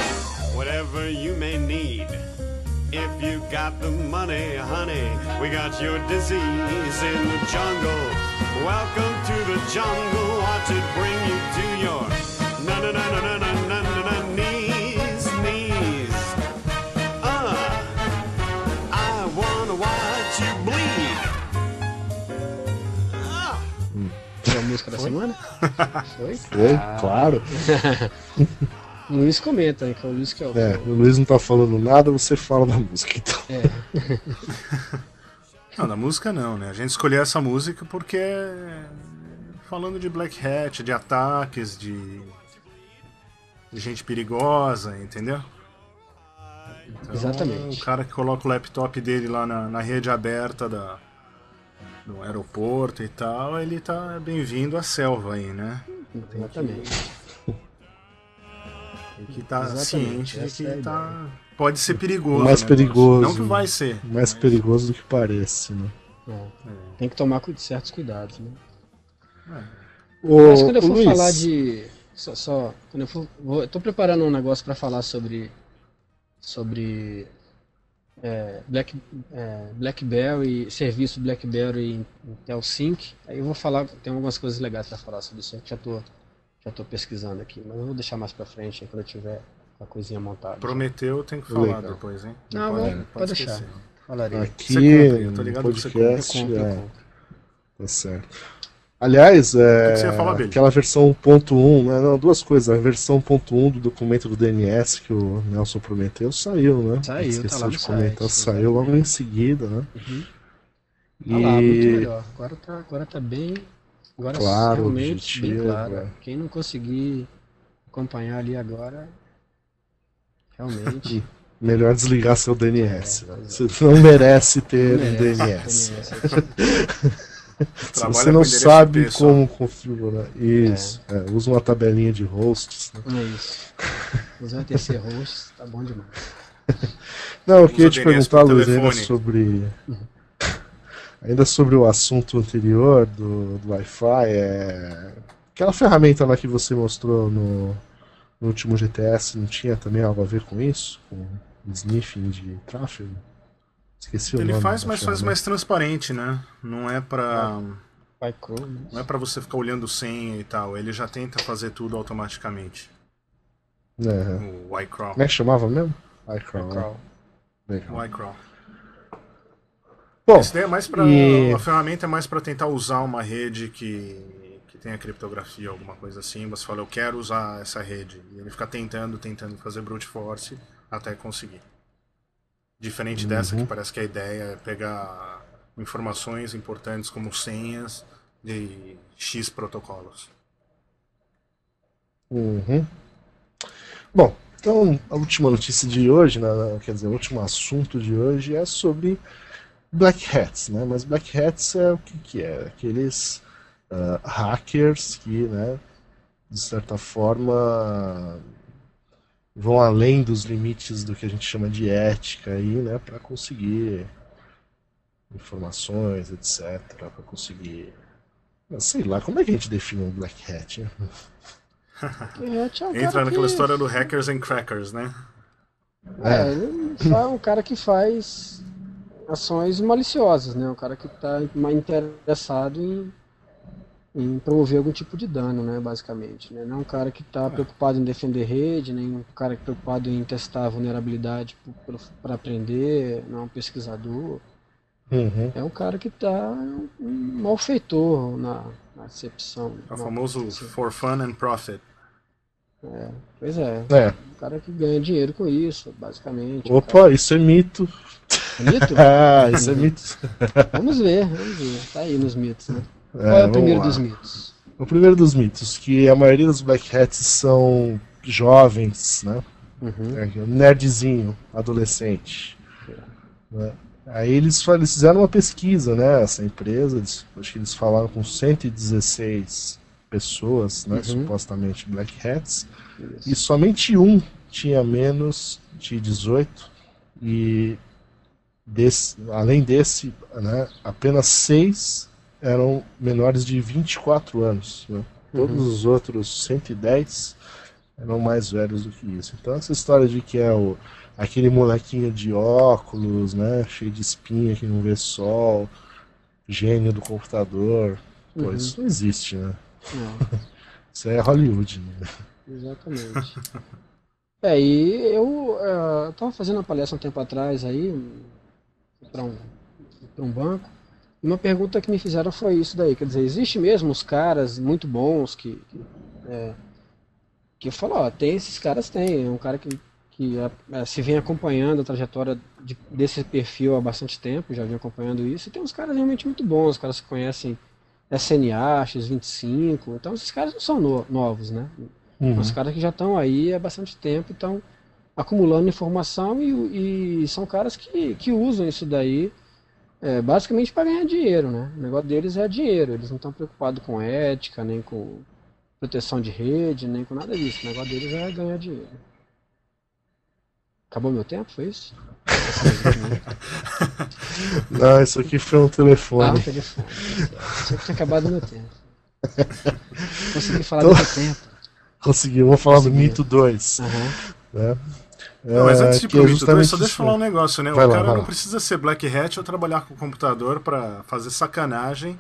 [SPEAKER 6] whatever you may need. If you got the money, honey, we got your disease in the jungle. Welcome to the jungle. Watch it bring you to your na na na na na na na na knees, knees. Uh, I gonna watch you bleed.
[SPEAKER 4] Foi a música da semana? Foi?
[SPEAKER 2] Foi, claro.
[SPEAKER 4] O Luiz comenta, né? Que é o Luiz que é o.
[SPEAKER 2] É, o Luiz não tá falando nada, você fala da música, então.
[SPEAKER 4] É.
[SPEAKER 3] Não, da música não, né? A gente escolheu essa música porque é falando de Black Hat, de ataques, de, de gente perigosa, entendeu? Então,
[SPEAKER 4] Exatamente.
[SPEAKER 3] O cara que coloca o laptop dele lá na, na rede aberta da, do aeroporto e tal, ele tá bem-vindo à selva aí, né?
[SPEAKER 4] Exatamente.
[SPEAKER 3] Tem que estar
[SPEAKER 4] Exatamente,
[SPEAKER 3] ciente de que
[SPEAKER 4] é a
[SPEAKER 3] tá, pode ser perigoso.
[SPEAKER 2] Mais
[SPEAKER 3] o negócio.
[SPEAKER 2] perigoso.
[SPEAKER 3] Não que vai ser.
[SPEAKER 2] Mais
[SPEAKER 3] mas-
[SPEAKER 2] perigoso do que parece, né?
[SPEAKER 4] É. Tem que tomar certos cuidados, né?
[SPEAKER 2] Ô,
[SPEAKER 4] Mas quando eu for
[SPEAKER 2] Luiz,
[SPEAKER 4] falar de. Só, só- quando eu for. Vou, eu tô preparando um negócio para falar sobre. Sobre. é, Black, é, BlackBerry, serviço BlackBerry Intel Sync. Aí eu vou falar, tem algumas coisas legais para falar sobre isso. que Já tô, já tô pesquisando aqui, mas eu vou deixar mais para frente aí, quando eu tiver a coisinha montada.
[SPEAKER 3] Prometeu, tem que falar
[SPEAKER 2] Legal.
[SPEAKER 3] depois, hein?
[SPEAKER 4] Não,
[SPEAKER 3] pode,
[SPEAKER 4] vou- pode deixar.
[SPEAKER 3] esquecer.
[SPEAKER 4] Falarei.
[SPEAKER 2] aqui
[SPEAKER 3] Você aí, eu tô ligado que você
[SPEAKER 2] podcast,
[SPEAKER 4] compro, eu
[SPEAKER 2] é, tá certo. Aliás, é,
[SPEAKER 3] que você falar,
[SPEAKER 2] aquela versão 1.1, né? Não, duas coisas. A versão 1.1 do documento do DNS que o Nelson prometeu saiu, né?
[SPEAKER 4] Saiu,
[SPEAKER 2] Esqueceu
[SPEAKER 4] tá lá no
[SPEAKER 2] de comentar,
[SPEAKER 4] site,
[SPEAKER 2] saiu logo em seguida, né?
[SPEAKER 4] Uhum.
[SPEAKER 2] E
[SPEAKER 4] Tá lá, muito melhor. Agora tá, agora tá bem. Agora
[SPEAKER 2] Claro,
[SPEAKER 4] realmente bem
[SPEAKER 2] objetivo,
[SPEAKER 4] claro.
[SPEAKER 2] é.
[SPEAKER 4] Quem não conseguir acompanhar ali agora, realmente.
[SPEAKER 2] melhor desligar seu DNS.
[SPEAKER 4] É,
[SPEAKER 2] né?
[SPEAKER 4] pois é.
[SPEAKER 2] Você não merece ter
[SPEAKER 4] não
[SPEAKER 2] um
[SPEAKER 4] merece,
[SPEAKER 2] DNS.
[SPEAKER 4] DNS.
[SPEAKER 2] Se
[SPEAKER 3] Trabalha
[SPEAKER 2] você não sabe
[SPEAKER 3] só.
[SPEAKER 2] como configurar isso, é, usa uma tabelinha de hosts. né?
[SPEAKER 4] É isso. Os VTC hosts, tá bom demais.
[SPEAKER 2] Não, eu queria te
[SPEAKER 3] DNS
[SPEAKER 2] perguntar, Luiz, sobre. Ainda sobre o assunto anterior do, do Wi-Fi, é... aquela ferramenta lá que você mostrou no, no último GTS não tinha também algo a ver com isso? Com sniffing de tráfego? Esqueci o
[SPEAKER 3] Ele
[SPEAKER 2] nome.
[SPEAKER 3] faz, mas faz mais transparente, né? Não é pra.
[SPEAKER 4] Chrome.
[SPEAKER 3] Não é pra você ficar olhando senha e tal. Ele já tenta fazer tudo automaticamente.
[SPEAKER 2] É.
[SPEAKER 3] O iCrawl.
[SPEAKER 2] Como é que chamava mesmo? iCrawl. né?
[SPEAKER 4] Crawl.
[SPEAKER 2] Legal.
[SPEAKER 3] O iCrawl.
[SPEAKER 2] Bom,
[SPEAKER 3] Esse daí é mais pra.
[SPEAKER 2] e-
[SPEAKER 3] A ferramenta é mais pra tentar usar uma rede que, que tenha criptografia, alguma coisa assim. Você fala, eu quero usar essa rede. E ele fica tentando, tentando fazer brute force até conseguir. Diferente dessa,
[SPEAKER 2] Uhum.
[SPEAKER 3] que parece que a ideia é pegar informações importantes como senhas de X protocolos.
[SPEAKER 2] Uhum. Bom, então a última notícia de hoje, né, quer dizer, o último assunto de hoje é sobre Black Hats, né? Mas Black Hats é o que, que é? Aqueles ah, hackers que, né, de certa forma vão além dos limites do que a gente chama de ética aí, né, para conseguir informações, etc, para conseguir sei lá, como é que a gente define um Black Hat? né?
[SPEAKER 4] É, tinha um
[SPEAKER 3] Entra
[SPEAKER 4] cara
[SPEAKER 3] naquela
[SPEAKER 4] que-
[SPEAKER 3] história do hackers and crackers, né?
[SPEAKER 4] É, ele é um cara que faz ações maliciosas, né? Um cara que está interessado em, em promover algum tipo de dano, né? Basicamente, né? Não é um cara que está preocupado em defender rede, nem um cara que é preocupado em testar a vulnerabilidade para aprender, não é um pesquisador.
[SPEAKER 2] Uhum.
[SPEAKER 4] É um cara que está um malfeitor na, na acepção.
[SPEAKER 3] É o famoso for fun and profit.
[SPEAKER 4] Pois é,
[SPEAKER 2] É.
[SPEAKER 4] um cara que ganha dinheiro com isso, basicamente. Um
[SPEAKER 2] Opa, isso é mito.
[SPEAKER 4] Mito?
[SPEAKER 2] Ah, isso é mito.
[SPEAKER 4] Vamos ver, vamos ver. Tá aí nos mitos, né?
[SPEAKER 2] É,
[SPEAKER 4] Qual é o primeiro
[SPEAKER 2] lá.
[SPEAKER 4] dos mitos?
[SPEAKER 2] O primeiro dos mitos, que a maioria dos Black Hats são jovens, né?
[SPEAKER 4] Uhum.
[SPEAKER 2] É, nerdzinho, adolescente. né? Aí eles, eles fizeram uma pesquisa, né? Essa empresa, eles- acho que eles falaram com 116 pessoas, né?
[SPEAKER 4] Uhum.
[SPEAKER 2] Supostamente Black Hats.
[SPEAKER 4] Isso.
[SPEAKER 2] E somente um tinha menos de 18 e desse, além desse, né, apenas seis eram menores de 24 anos. né? Todos
[SPEAKER 4] Uhum.
[SPEAKER 2] os outros 110 eram mais velhos do que isso. Então essa história de que é o, aquele molequinho de óculos, né, cheio de espinha que não vê sol, gênio do computador, pô,
[SPEAKER 4] Uhum.
[SPEAKER 2] isso não existe, né?
[SPEAKER 4] Não,
[SPEAKER 2] Isso é Hollywood. Né?
[SPEAKER 4] exatamente. É, e eu eh, tava fazendo uma palestra um tempo atrás aí, para um um banco. E uma pergunta que me fizeram foi isso daí, quer dizer, existe mesmo os caras muito bons que, que, é, que eu falo, ó, tem esses caras, tem, é um cara que, que é, se vem acompanhando a trajetória de, desse perfil há bastante tempo, já vem acompanhando isso, e tem uns caras realmente muito bons, os caras que conhecem SNA, X25, então esses caras não são no, novos, né?
[SPEAKER 2] Uhum.
[SPEAKER 4] Os caras que já estão aí há bastante tempo, estão acumulando informação e, e, são caras que, que usam isso daí é, basicamente para ganhar dinheiro, né? O negócio deles é dinheiro, eles não estão preocupados com ética, nem com proteção de rede, nem com nada disso. O negócio deles é ganhar dinheiro. Acabou meu tempo, foi isso?
[SPEAKER 2] Não, isso aqui foi um telefone.
[SPEAKER 4] Ah, um telefone. Tinha que ter acabado meu tempo. Consegui falar do meu tempo.
[SPEAKER 2] Consegui, vou falar
[SPEAKER 4] Consegui.
[SPEAKER 2] do Mito 2.
[SPEAKER 4] Uhum.
[SPEAKER 2] Né?
[SPEAKER 3] Não, mas antes de
[SPEAKER 2] é
[SPEAKER 3] pro Mito 2,
[SPEAKER 2] justamente
[SPEAKER 3] só deixa eu falar um negócio, né?
[SPEAKER 2] Vai
[SPEAKER 3] o
[SPEAKER 2] lá,
[SPEAKER 3] cara não precisa ser Black Hat ou trabalhar com o computador pra fazer sacanagem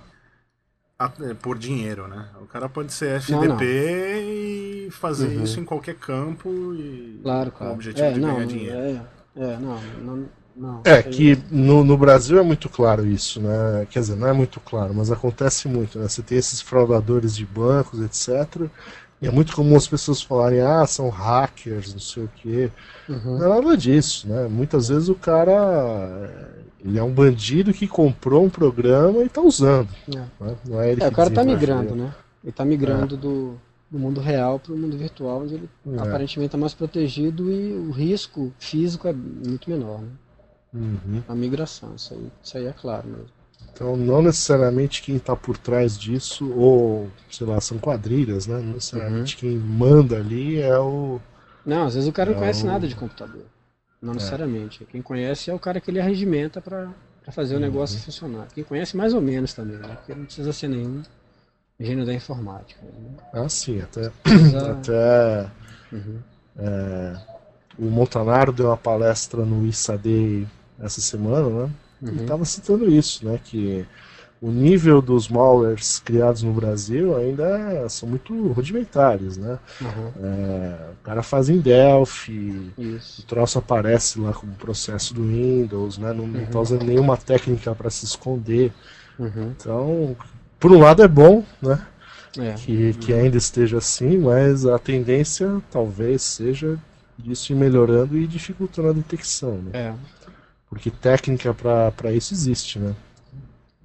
[SPEAKER 3] é, por dinheiro, né? O cara pode ser FDP
[SPEAKER 4] Não, não.
[SPEAKER 3] e fazer
[SPEAKER 4] Uhum.
[SPEAKER 3] isso em qualquer campo e
[SPEAKER 4] Claro,
[SPEAKER 3] com
[SPEAKER 4] claro.
[SPEAKER 3] o objetivo
[SPEAKER 4] é,
[SPEAKER 3] de
[SPEAKER 4] não,
[SPEAKER 3] ganhar dinheiro.
[SPEAKER 4] É, é, não, não, não.
[SPEAKER 2] É, que no, no Brasil é muito claro isso, né? Quer dizer, não é muito claro, mas acontece muito, né? Você tem esses fraudadores de bancos, etc. E é muito comum as pessoas falarem, ah, são hackers, não sei o quê.
[SPEAKER 4] Uhum.
[SPEAKER 2] Não é nada disso, né? Muitas vezes o cara é, ele é um bandido que comprou um programa e tá usando.
[SPEAKER 4] É.
[SPEAKER 2] né? Não é ele
[SPEAKER 4] É, o cara tá
[SPEAKER 2] desenvolveu.
[SPEAKER 4] migrando, né? Ele tá migrando do, do mundo real para o mundo virtual, onde ele
[SPEAKER 2] É.
[SPEAKER 4] aparentemente está mais protegido e o risco físico é muito menor, né?
[SPEAKER 2] Uhum.
[SPEAKER 4] A migração, isso aí, isso aí é claro mesmo.
[SPEAKER 2] Então, não necessariamente quem está por trás disso, ou, sei lá, são quadrilhas, né? Não necessariamente quem manda ali é o.
[SPEAKER 4] Não, às vezes o cara não
[SPEAKER 2] Não.
[SPEAKER 4] conhece nada de computador. Não necessariamente. Quem conhece é o cara que ele arregimenta para fazer o negócio funcionar. Quem conhece mais ou menos também, né? Porque não precisa ser nenhum gênio da informática. Né?
[SPEAKER 2] Ah, sim, até.
[SPEAKER 4] Precisa-
[SPEAKER 2] até
[SPEAKER 4] Uhum.
[SPEAKER 2] é, o Montanaro deu uma palestra no ISAD essa semana, né? Ele
[SPEAKER 4] Uhum.
[SPEAKER 2] estava citando isso, né? Que o nível dos malwares criados no Brasil ainda são muito rudimentares, né?
[SPEAKER 4] Uhum.
[SPEAKER 2] É, o cara faz em Delphi, o
[SPEAKER 4] Isso.
[SPEAKER 2] troço aparece lá como processo do Windows, né? Não, tá usando nenhuma técnica para se esconder.
[SPEAKER 4] Uhum.
[SPEAKER 2] Então, por um lado é bom, né?
[SPEAKER 4] É.
[SPEAKER 2] Que, que ainda esteja assim, mas a tendência talvez seja disso ir melhorando e dificultando a detecção, né?
[SPEAKER 4] É.
[SPEAKER 2] Porque técnica para isso existe, né?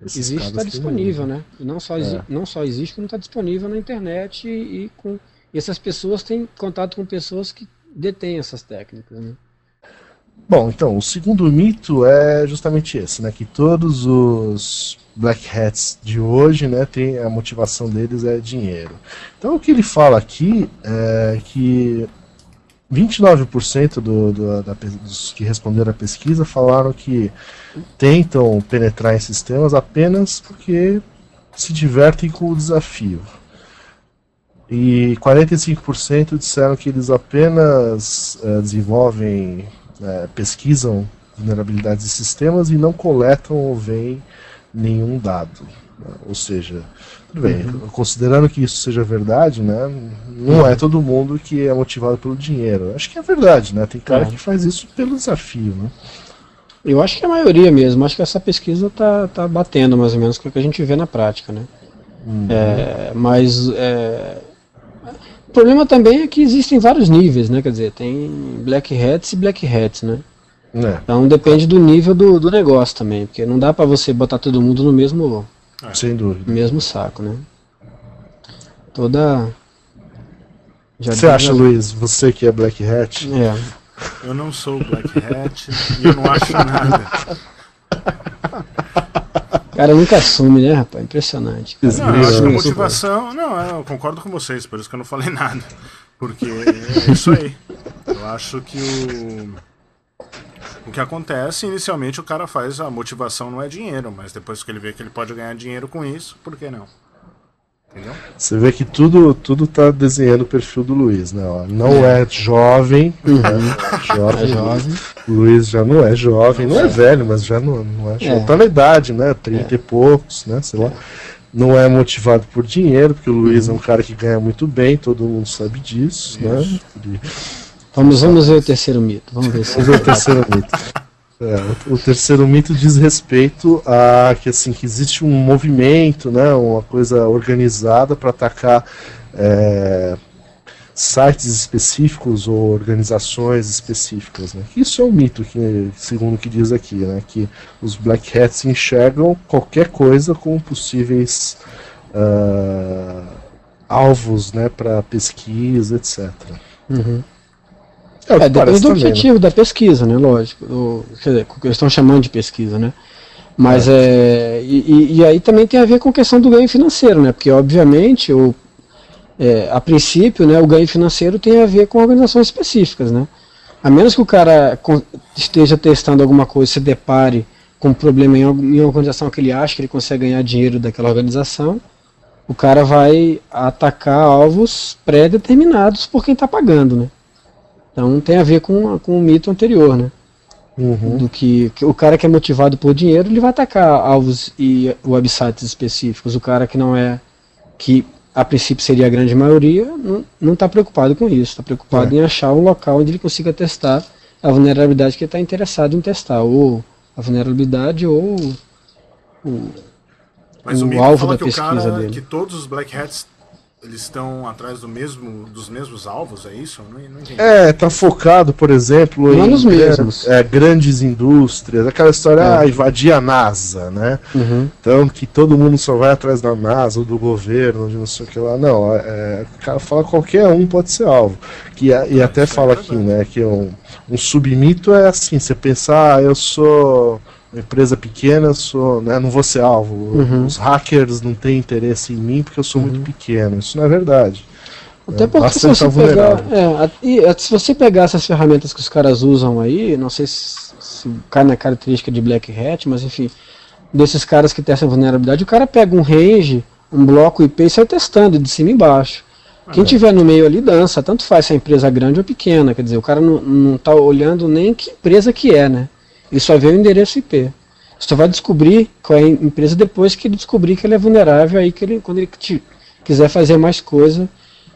[SPEAKER 2] Esses
[SPEAKER 4] Existe, está disponível, né? E não só,
[SPEAKER 2] É.
[SPEAKER 4] não só existe, como está disponível na internet e, e com e essas pessoas têm contato com pessoas que detêm essas técnicas, né?
[SPEAKER 2] Bom, então, o segundo mito é justamente esse, né? Que todos os Black Hats de hoje, né, tem, a motivação deles é dinheiro. Então, o que ele fala aqui é que 29% do, do, da, dos que responderam à pesquisa falaram que tentam penetrar em sistemas apenas porque se divertem com o desafio. E 45% disseram que eles apenas eh, desenvolvem, eh, pesquisam vulnerabilidades de sistemas e não coletam ou veem nenhum dado. Ou seja, tudo bem, considerando que isso seja verdade, né, não é todo mundo que é motivado pelo dinheiro. Acho que é verdade, né? Tem cara
[SPEAKER 4] É.
[SPEAKER 2] que faz isso pelo desafio, né?
[SPEAKER 4] Eu acho que a maioria mesmo, acho que essa pesquisa tá, tá batendo mais ou menos com o que a gente vê na prática, né? É, mas é, o problema também é que existem vários níveis, né? Quer dizer, tem black hats e black hats, né?
[SPEAKER 2] É,
[SPEAKER 4] Então depende do nível do, do negócio também, porque não dá pra você botar todo mundo no mesmo,
[SPEAKER 2] sem dúvida.
[SPEAKER 4] mesmo saco, né? Toda. Já
[SPEAKER 2] Você acha, Luiz, você que é Black Hat?
[SPEAKER 4] É.
[SPEAKER 3] Eu não sou Black Hat e eu não acho nada.
[SPEAKER 4] O cara nunca assume, né, rapaz? Impressionante. cara.
[SPEAKER 3] Não, eu acho que a motivação. Não, eu concordo com vocês, por isso que eu não falei nada. Porque é isso aí. Eu acho que o. O que acontece, inicialmente o cara faz, a motivação não é dinheiro, mas depois que ele vê que ele pode ganhar dinheiro com isso, por que não? Entendeu?
[SPEAKER 2] Você vê que tudo, tudo tá desenhando o perfil do Luiz, né? ó. Não é, jovem, né? jovem,
[SPEAKER 4] É jovem.
[SPEAKER 2] O Luiz já não é jovem, não é velho, mas já não, não é jovem.
[SPEAKER 4] É.
[SPEAKER 2] Tá na idade, né? 30 e poucos, né? Sei lá. Não é motivado por dinheiro, porque o Luiz é um cara que ganha muito bem, todo mundo sabe disso, né? Ele-
[SPEAKER 4] Vamos, vamos ver o terceiro mito. Vamos ver.
[SPEAKER 2] Vamos ver o terceiro mito. É, o, o terceiro mito diz respeito a que assim que existe um movimento, né, uma coisa organizada para atacar é, sites específicos ou organizações específicas. Né? Isso é um mito, que, segundo o que diz aqui, né? que os Black Hats enxergam qualquer coisa como possíveis uh, alvos né, para pesquisa, etc.
[SPEAKER 4] Uhum. É, é depende do objetivo né? da pesquisa, né? Lógico. Do, quer dizer, o que eles estão chamando de pesquisa, né? Mas é. é e, e, aí também tem a ver com a questão do ganho financeiro, né? Porque obviamente o, é, a princípio, né, o ganho financeiro tem a ver com organizações específicas, né? A menos que o cara esteja testando alguma coisa se depare com um problema em uma organização que ele acha que ele consegue ganhar dinheiro daquela organização, o cara vai atacar alvos pré-determinados por quem está pagando, né? Então tem a ver com, com o mito anterior, né? Uhum. Do que, que, o cara que é motivado por dinheiro, ele vai atacar alvos e websites específicos. O cara que não é, que a princípio seria a grande maioria, não está preocupado com isso. Está preocupado é. em achar um local onde ele consiga testar a vulnerabilidade que ele está interessado em testar, ou a vulnerabilidade ou o,
[SPEAKER 3] Mas o, o alvo da pesquisa que o cara, dele. Que todos os Black Hats eles estão atrás do mesmo, dos mesmos alvos, é isso? Não, não entendi.
[SPEAKER 2] É, tá focado, por exemplo,
[SPEAKER 4] não em nos mesmos.
[SPEAKER 2] É, grandes indústrias, aquela história, é. ah, invadir a NASA, né? Uhum. Então, que todo mundo só vai atrás da NASA, ou do governo, de não sei o que lá. Não, é, o cara fala qualquer um pode ser alvo. Que, e até fala é aqui, né, que um, um submito é assim, você pensar, ah, eu sou empresa pequena, sou, né, não vou ser alvo. Uhum. Os hackers não têm interesse em mim porque eu sou uhum. muito pequeno. Isso não é verdade.
[SPEAKER 4] Até é, porque se você, pegar, é, se você pegar essas ferramentas que os caras usam aí, não sei se, se cai na característica de Black Hat, mas enfim, desses caras que testam vulnerabilidade, o cara pega um range, um bloco IP e sai testando de cima e embaixo. Quem é. tiver no meio ali dança, tanto faz se é empresa grande ou pequena, quer dizer, o cara não, não tá olhando nem que empresa que é, né? Ele só vê o endereço IP. Você só vai descobrir qual é a empresa depois que ele descobrir que ele é vulnerável, aí que ele, quando ele te, quiser fazer mais coisa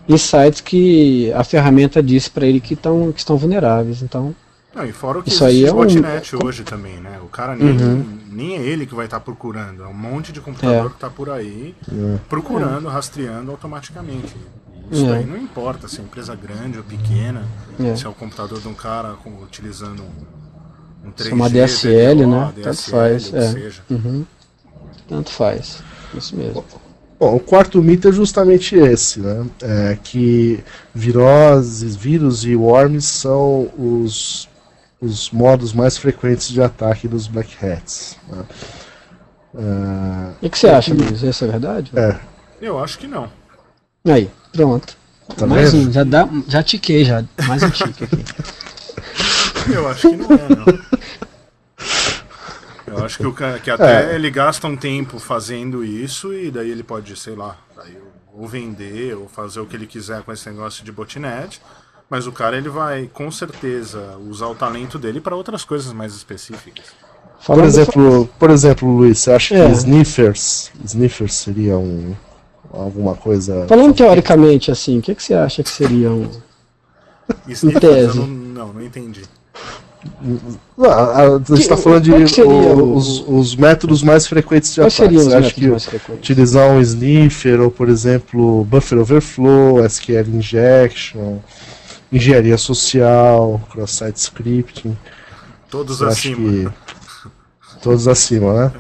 [SPEAKER 4] em sites que a ferramenta disse para ele que, tão, que estão vulneráveis. Então,
[SPEAKER 3] não, e fora o que isso aí é botnet um... hoje também, né? O cara nem, uhum. nem é ele que vai estar tá procurando, é um monte de computador é. que está por aí é. procurando, é. rastreando automaticamente. Isso é. daí não importa se é empresa grande ou pequena, é. se é o computador de um cara com, utilizando
[SPEAKER 4] um 3G, uma DSL, né? DSL, Tanto faz. É. Uhum. Tanto faz. Isso mesmo.
[SPEAKER 2] Bom, o quarto mito é justamente esse, né? É que viroses, vírus e worms são os, os modos mais frequentes de ataque dos Black Hats. Né?
[SPEAKER 4] É... o que você acha, Luiz? Essa é verdade?
[SPEAKER 2] É.
[SPEAKER 3] Eu acho que não.
[SPEAKER 4] Aí, pronto. Tá mais um, já, dá, já tiquei já. Mais um tique aqui.
[SPEAKER 3] Eu acho que não é, não. Eu acho que, o, que até é. ele gasta um tempo fazendo isso e daí ele pode, sei lá, ou vender ou fazer o que ele quiser com esse negócio de botnet. Mas o cara ele vai com certeza usar o talento dele para outras coisas mais específicas.
[SPEAKER 2] Por exemplo, por exemplo, Luiz, você acha é. que sniffers, sniffers seria um alguma coisa?
[SPEAKER 4] Falando teoricamente assim, o que, que você acha que seria um?
[SPEAKER 3] Sniffers, não, não, não entendi.
[SPEAKER 2] Ah, a gente está falando de o, os, os, métodos mais frequentes de ataque. Acha que utilizar um sniffer ou, por exemplo, buffer overflow, SQL injection, engenharia social, cross-site scripting.
[SPEAKER 3] Todos acima.
[SPEAKER 2] Todos acima, né?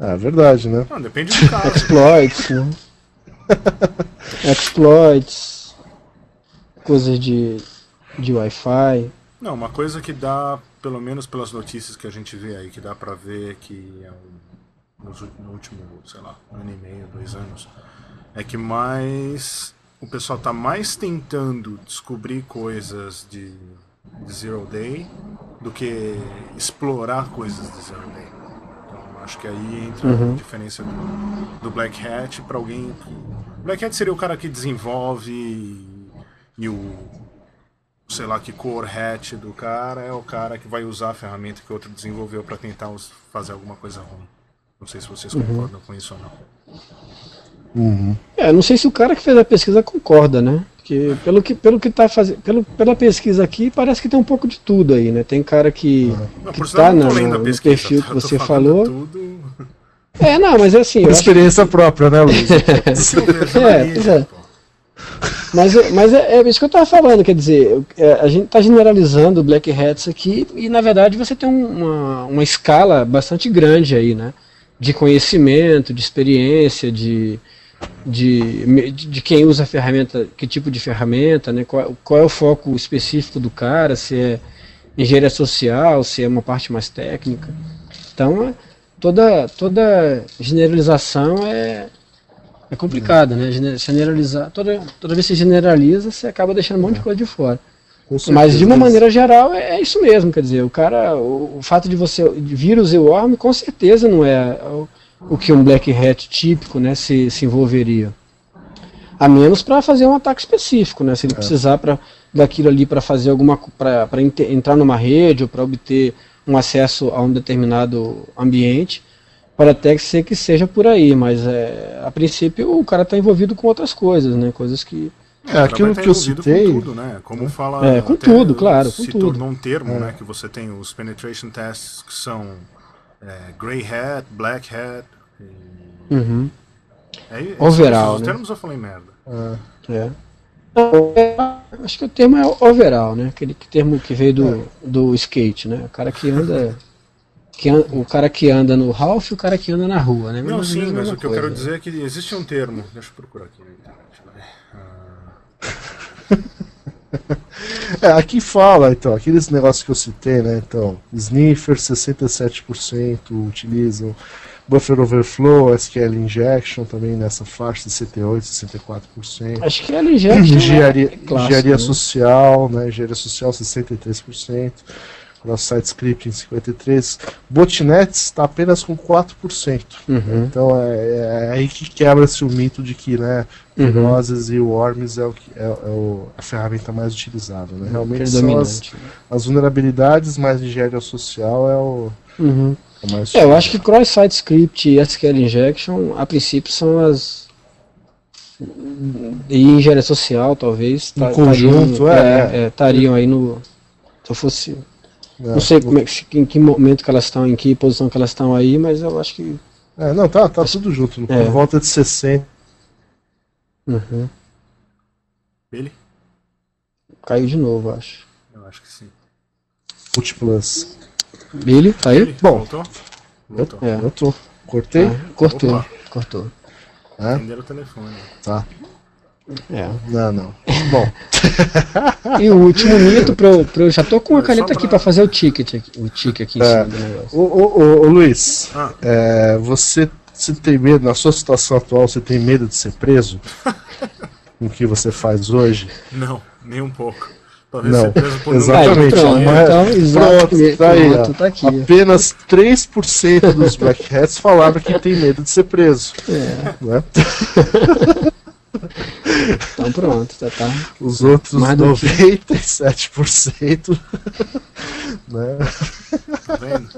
[SPEAKER 2] É, é verdade, né?
[SPEAKER 3] Não, depende do caso.
[SPEAKER 4] Exploits, né? Exploits, coisas de, de Wi-Fi.
[SPEAKER 3] Não, uma coisa que dá, pelo menos pelas notícias que a gente vê aí, que dá pra ver que é um, no último, sei lá, um ano e meio, dois anos, é que mais o pessoal tá mais tentando descobrir coisas de, de Zero Day do que explorar coisas de Zero Day. Então acho que aí entra uhum. a diferença do, do Black Hat para alguém que. Black Hat seria o cara que desenvolve e, e o sei lá que core hatch do cara é o cara que vai usar a ferramenta que o outro desenvolveu para tentar fazer alguma coisa ruim. Não sei se vocês uhum. concordam com isso ou não.
[SPEAKER 4] Uhum. É, não sei se o cara que fez a pesquisa concorda, né? Porque pelo que, pelo que tá fazendo, pelo, pela pesquisa aqui, parece que tem um pouco de tudo aí, né? Tem cara que,
[SPEAKER 3] Não,
[SPEAKER 4] que
[SPEAKER 3] por sinal,
[SPEAKER 4] tá
[SPEAKER 3] não
[SPEAKER 4] no,
[SPEAKER 3] pesquisa,
[SPEAKER 4] perfil
[SPEAKER 3] tá?
[SPEAKER 4] que você falou.
[SPEAKER 3] Tudo...
[SPEAKER 4] É, não, mas é assim,
[SPEAKER 2] Por
[SPEAKER 4] acho
[SPEAKER 2] experiência própria, né, Luiz?
[SPEAKER 4] É, pois é. Mas, mas é, é isso que eu estava falando, quer dizer, é, a gente está generalizando Black Hats aqui e na verdade você tem um- uma, uma escala bastante grande aí, né? De conhecimento, de experiência, de, de, de quem usa a ferramenta, que tipo de ferramenta, né? Qual, qual é o foco específico do cara, se é engenharia social, se é uma parte mais técnica. Então, toda, toda generalização é, é complicada, né? Gener- Generalizar, toda, toda vez que você generaliza, você acaba deixando um monte de coisa de fora. Mas de uma maneira geral é, é isso mesmo, quer dizer, o cara, o, o fato de você de vírus e worm com certeza não é o, o que um black hat típico, né, se, se envolveria. A menos para fazer um ataque específico, né? Se ele precisar para daquilo ali para fazer alguma para entrar numa rede ou para obter um acesso a um determinado ambiente, pode até ser que seja por aí, mas é, a princípio o cara está envolvido com outras coisas, né? Coisas que
[SPEAKER 2] É, aquilo
[SPEAKER 3] tá
[SPEAKER 2] que eu citei.
[SPEAKER 3] Com tudo, né? Como fala.
[SPEAKER 4] É, com tudo, claro, com
[SPEAKER 3] Se
[SPEAKER 4] tudo.
[SPEAKER 3] tornou um termo, né? Que você tem os penetration tests que são é, grey hat, black hat. e-
[SPEAKER 4] Uhum.
[SPEAKER 3] É,
[SPEAKER 4] Overall,
[SPEAKER 3] Os
[SPEAKER 4] né?
[SPEAKER 3] termos eu falei merda.
[SPEAKER 4] É. É, Acho que o termo é overall, né? Aquele que- termo que veio do, do skate, né? O cara que anda. Que o cara que anda no Ralph e o cara que anda na rua, né?
[SPEAKER 3] Não, sim, mas o que eu
[SPEAKER 4] coisa.
[SPEAKER 3] quero dizer é que existe um termo. Deixa eu procurar aqui na internet. vai.
[SPEAKER 2] É, aqui fala, então, aqueles negócios que eu citei, né? Então, Sniffer 67% utilizam, Buffer Overflow, SQL Injection também nessa faixa, 68%, 64%.
[SPEAKER 4] Acho que ela injeta.
[SPEAKER 2] Engenharia,
[SPEAKER 4] é clássico,
[SPEAKER 2] engenharia
[SPEAKER 4] né?
[SPEAKER 2] social, né? Engenharia social 63%, cross-site scripting 53%, botnets está apenas com 4%.
[SPEAKER 4] Uhum.
[SPEAKER 2] Então é, é aí que quebra-se o mito de que, né,
[SPEAKER 4] Uhum.
[SPEAKER 2] E Worms é, o é, é o- a ferramenta mais utilizada. Né? Realmente são as,
[SPEAKER 4] Predominante.
[SPEAKER 2] as vulnerabilidades, mas engenharia social é o,
[SPEAKER 4] Uhum.
[SPEAKER 2] é o mais
[SPEAKER 4] É, eu acho que cross-site script e SQL injection, a princípio, são as. E engenharia social, talvez.
[SPEAKER 2] Em
[SPEAKER 4] ta-
[SPEAKER 2] conjunto,
[SPEAKER 4] tariam-
[SPEAKER 2] é,
[SPEAKER 4] é, Estariam aí no. Se eu fosse.
[SPEAKER 2] É,
[SPEAKER 4] Não sei como é, em que momento que elas estão, em que posição que elas estão aí, mas eu acho que.
[SPEAKER 2] É, não, tá, tá tudo junto. Por
[SPEAKER 4] É.
[SPEAKER 2] volta de 60.
[SPEAKER 4] Uhum.
[SPEAKER 3] Ele?
[SPEAKER 4] Caiu de novo, eu acho.
[SPEAKER 3] Eu acho que sim.
[SPEAKER 2] múltiplas.
[SPEAKER 4] Billy, tá aí?
[SPEAKER 3] Ele?
[SPEAKER 2] Bom.
[SPEAKER 3] Voltou? Voltou.
[SPEAKER 4] É.
[SPEAKER 2] Eu tô. Cortei?
[SPEAKER 4] Ah, cortou,
[SPEAKER 3] Opa.
[SPEAKER 4] cortou.
[SPEAKER 2] É?
[SPEAKER 3] O telefone.
[SPEAKER 2] Tá.
[SPEAKER 4] É.
[SPEAKER 2] Não, não. Bom,
[SPEAKER 4] E o último mito, pro, pro, já tô com
[SPEAKER 3] Só
[SPEAKER 4] caneta
[SPEAKER 3] pra-
[SPEAKER 4] aqui pra fazer o ticket, aqui, o ticket aqui em
[SPEAKER 2] É.
[SPEAKER 4] cima do negócio.
[SPEAKER 2] ô, ô, ô, ô, Luiz,
[SPEAKER 3] Ah.
[SPEAKER 2] é, você, você tem medo, na sua situação atual, você tem medo de ser preso? Com o que você faz hoje?
[SPEAKER 3] Não, nem um pouco. Talvez
[SPEAKER 2] Não,
[SPEAKER 3] ser preso por
[SPEAKER 2] exatamente.
[SPEAKER 4] Pronto,
[SPEAKER 2] Mas-
[SPEAKER 4] então, exato,
[SPEAKER 2] Pronto, tá aí,
[SPEAKER 4] pronto, tá aqui.
[SPEAKER 2] Apenas 3% dos Black Hats falaram que tem medo de ser preso.
[SPEAKER 4] É,
[SPEAKER 2] Né?
[SPEAKER 4] Então pronto, tá, tá.
[SPEAKER 2] Os outros
[SPEAKER 4] Mais do que-
[SPEAKER 2] 97%. né?
[SPEAKER 3] Tá vendo?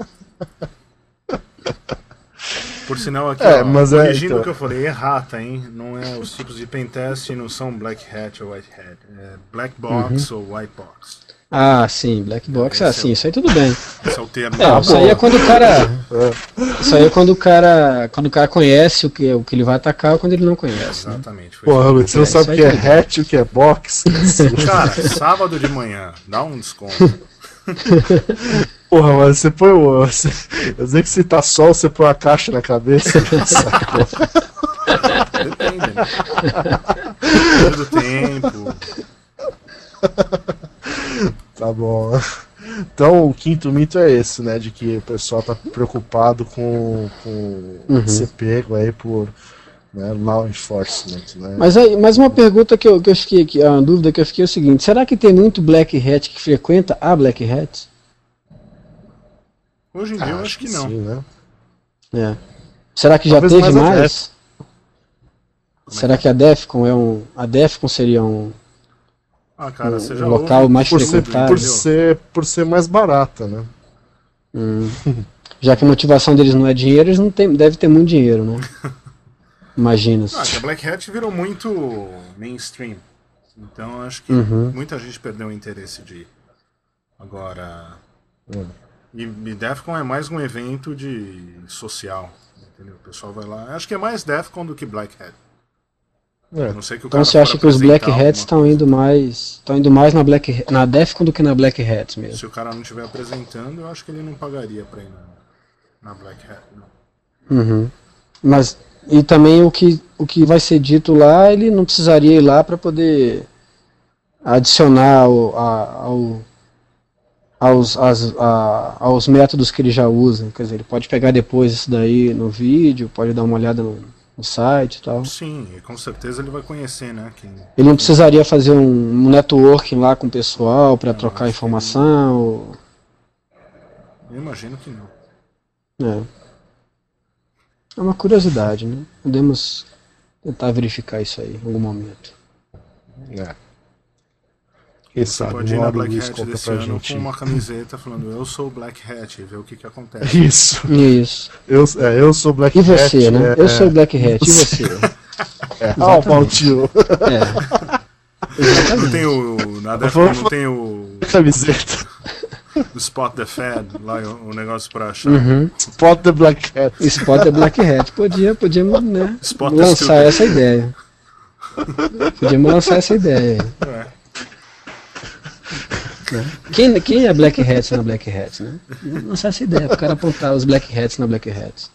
[SPEAKER 3] Por sinal, aqui,
[SPEAKER 2] É,
[SPEAKER 3] ó,
[SPEAKER 2] mas é,
[SPEAKER 3] corrigindo
[SPEAKER 2] então.
[SPEAKER 3] o que eu falei, errata, hein? Não é os tipos de pentest não são black hat ou white hat. É black box
[SPEAKER 2] Uhum.
[SPEAKER 3] ou white box.
[SPEAKER 4] Ah, sim, black box, ah,
[SPEAKER 3] Esse é
[SPEAKER 4] sim,
[SPEAKER 3] o-
[SPEAKER 4] isso aí tudo bem.
[SPEAKER 3] Esse é o termo.
[SPEAKER 4] É, isso aí é quando o cara.
[SPEAKER 2] É.
[SPEAKER 4] Isso aí é quando o cara. Quando o cara conhece o que, o que ele vai atacar ou quando ele não conhece. Né?
[SPEAKER 3] Exatamente. Foi
[SPEAKER 2] Porra, você não
[SPEAKER 4] É,
[SPEAKER 2] sabe o que é hatch e o que é box?
[SPEAKER 3] Cara, sábado de manhã, dá um desconto.
[SPEAKER 2] Porra, mas você põe o. Você, eu sei que se tá sol, você põe a caixa na cabeça.
[SPEAKER 3] Depende, né? Depende do tempo.
[SPEAKER 2] Tá bom. Então o quinto mito é esse, né? De que o pessoal tá preocupado com, com
[SPEAKER 4] Uhum.
[SPEAKER 2] ser pego aí por né, law enforcement, né?
[SPEAKER 4] Mas aí, mais uma pergunta que eu, que eu fiquei aqui, uma dúvida que eu fiquei é o seguinte: será que tem muito black hat que frequenta a black hat?
[SPEAKER 3] Hoje em dia eu acho que não.
[SPEAKER 2] Sim, né?
[SPEAKER 4] É. Será que já
[SPEAKER 2] Talvez
[SPEAKER 4] teve
[SPEAKER 2] mais
[SPEAKER 4] mais? Será que a Defcon é um. A Defcon seria um,
[SPEAKER 3] Ah, cara,
[SPEAKER 4] um
[SPEAKER 3] já
[SPEAKER 4] local mais
[SPEAKER 2] Por ser,
[SPEAKER 4] frequentado?
[SPEAKER 2] por, ser, por ser mais barata, né?
[SPEAKER 4] Hum. Já que a motivação deles não é dinheiro, eles não tem, devem ter muito dinheiro, né? Imagina.
[SPEAKER 3] Ah, que a Black Hat virou muito mainstream. Então acho que
[SPEAKER 4] Uhum.
[SPEAKER 3] muita gente perdeu o interesse de ir. Agora.
[SPEAKER 2] Hum.
[SPEAKER 3] E, e Defcon é mais um evento de social. Entendeu? O pessoal vai lá. Acho que é mais Defcon do que Black Hat.
[SPEAKER 2] É.
[SPEAKER 3] A não ser que o
[SPEAKER 4] Então você acha que os Black Hats estão indo mais. estão indo mais na Black na Defcon do que na Black Hats
[SPEAKER 3] coisa.
[SPEAKER 4] mesmo.
[SPEAKER 3] Se o cara não estiver apresentando, eu acho que ele não pagaria pra ir na, na Black Hat. Não.
[SPEAKER 4] Uhum. Mas e também o que o que vai ser dito lá, ele não precisaria ir lá para poder adicionar ao, ao- aos, as- a- aos métodos que ele já usa. Quer dizer, ele pode pegar depois isso daí no vídeo, pode dar uma olhada no, no site e tal.
[SPEAKER 3] Sim, e com certeza ele vai conhecer, né? Quem,
[SPEAKER 4] Ele não precisaria fazer um, um networking lá com o pessoal para trocar informação.
[SPEAKER 3] eu imagino que não.
[SPEAKER 4] É. É uma curiosidade, né? Podemos tentar verificar isso aí em algum momento.
[SPEAKER 2] É. Quem
[SPEAKER 3] Você
[SPEAKER 2] sabe
[SPEAKER 3] pode ir
[SPEAKER 2] uma
[SPEAKER 3] na Black Hat
[SPEAKER 2] conta
[SPEAKER 3] desse
[SPEAKER 2] pra
[SPEAKER 3] ano
[SPEAKER 2] gente.
[SPEAKER 3] com uma camiseta falando eu sou o Black Hat e ver o que, que acontece.
[SPEAKER 2] Isso.
[SPEAKER 4] Isso.
[SPEAKER 2] Eu, é, eu sou Black
[SPEAKER 4] E você,
[SPEAKER 2] Hat,
[SPEAKER 4] né?
[SPEAKER 2] é,
[SPEAKER 4] Eu sou o Black Hat, e você?
[SPEAKER 2] É, ah, o Maltio.
[SPEAKER 4] É.
[SPEAKER 3] Não tem o. Na Defcon
[SPEAKER 2] Vamos-
[SPEAKER 3] não tem o,
[SPEAKER 2] Camiseta.
[SPEAKER 3] O Spot the Fed, lá o, o negócio pra achar.
[SPEAKER 4] Uhum.
[SPEAKER 2] Spot the Black Hat.
[SPEAKER 4] Spot é Black Hat. Podia, podíamos né,
[SPEAKER 3] Spot the
[SPEAKER 4] lançar essa ideia. Podíamos lançar essa ideia aí.
[SPEAKER 3] É.
[SPEAKER 4] Quem, quem é Black Hat na Black Hat, né? Lançar essa ideia, pro cara apontar os Black Hats na Black Hats.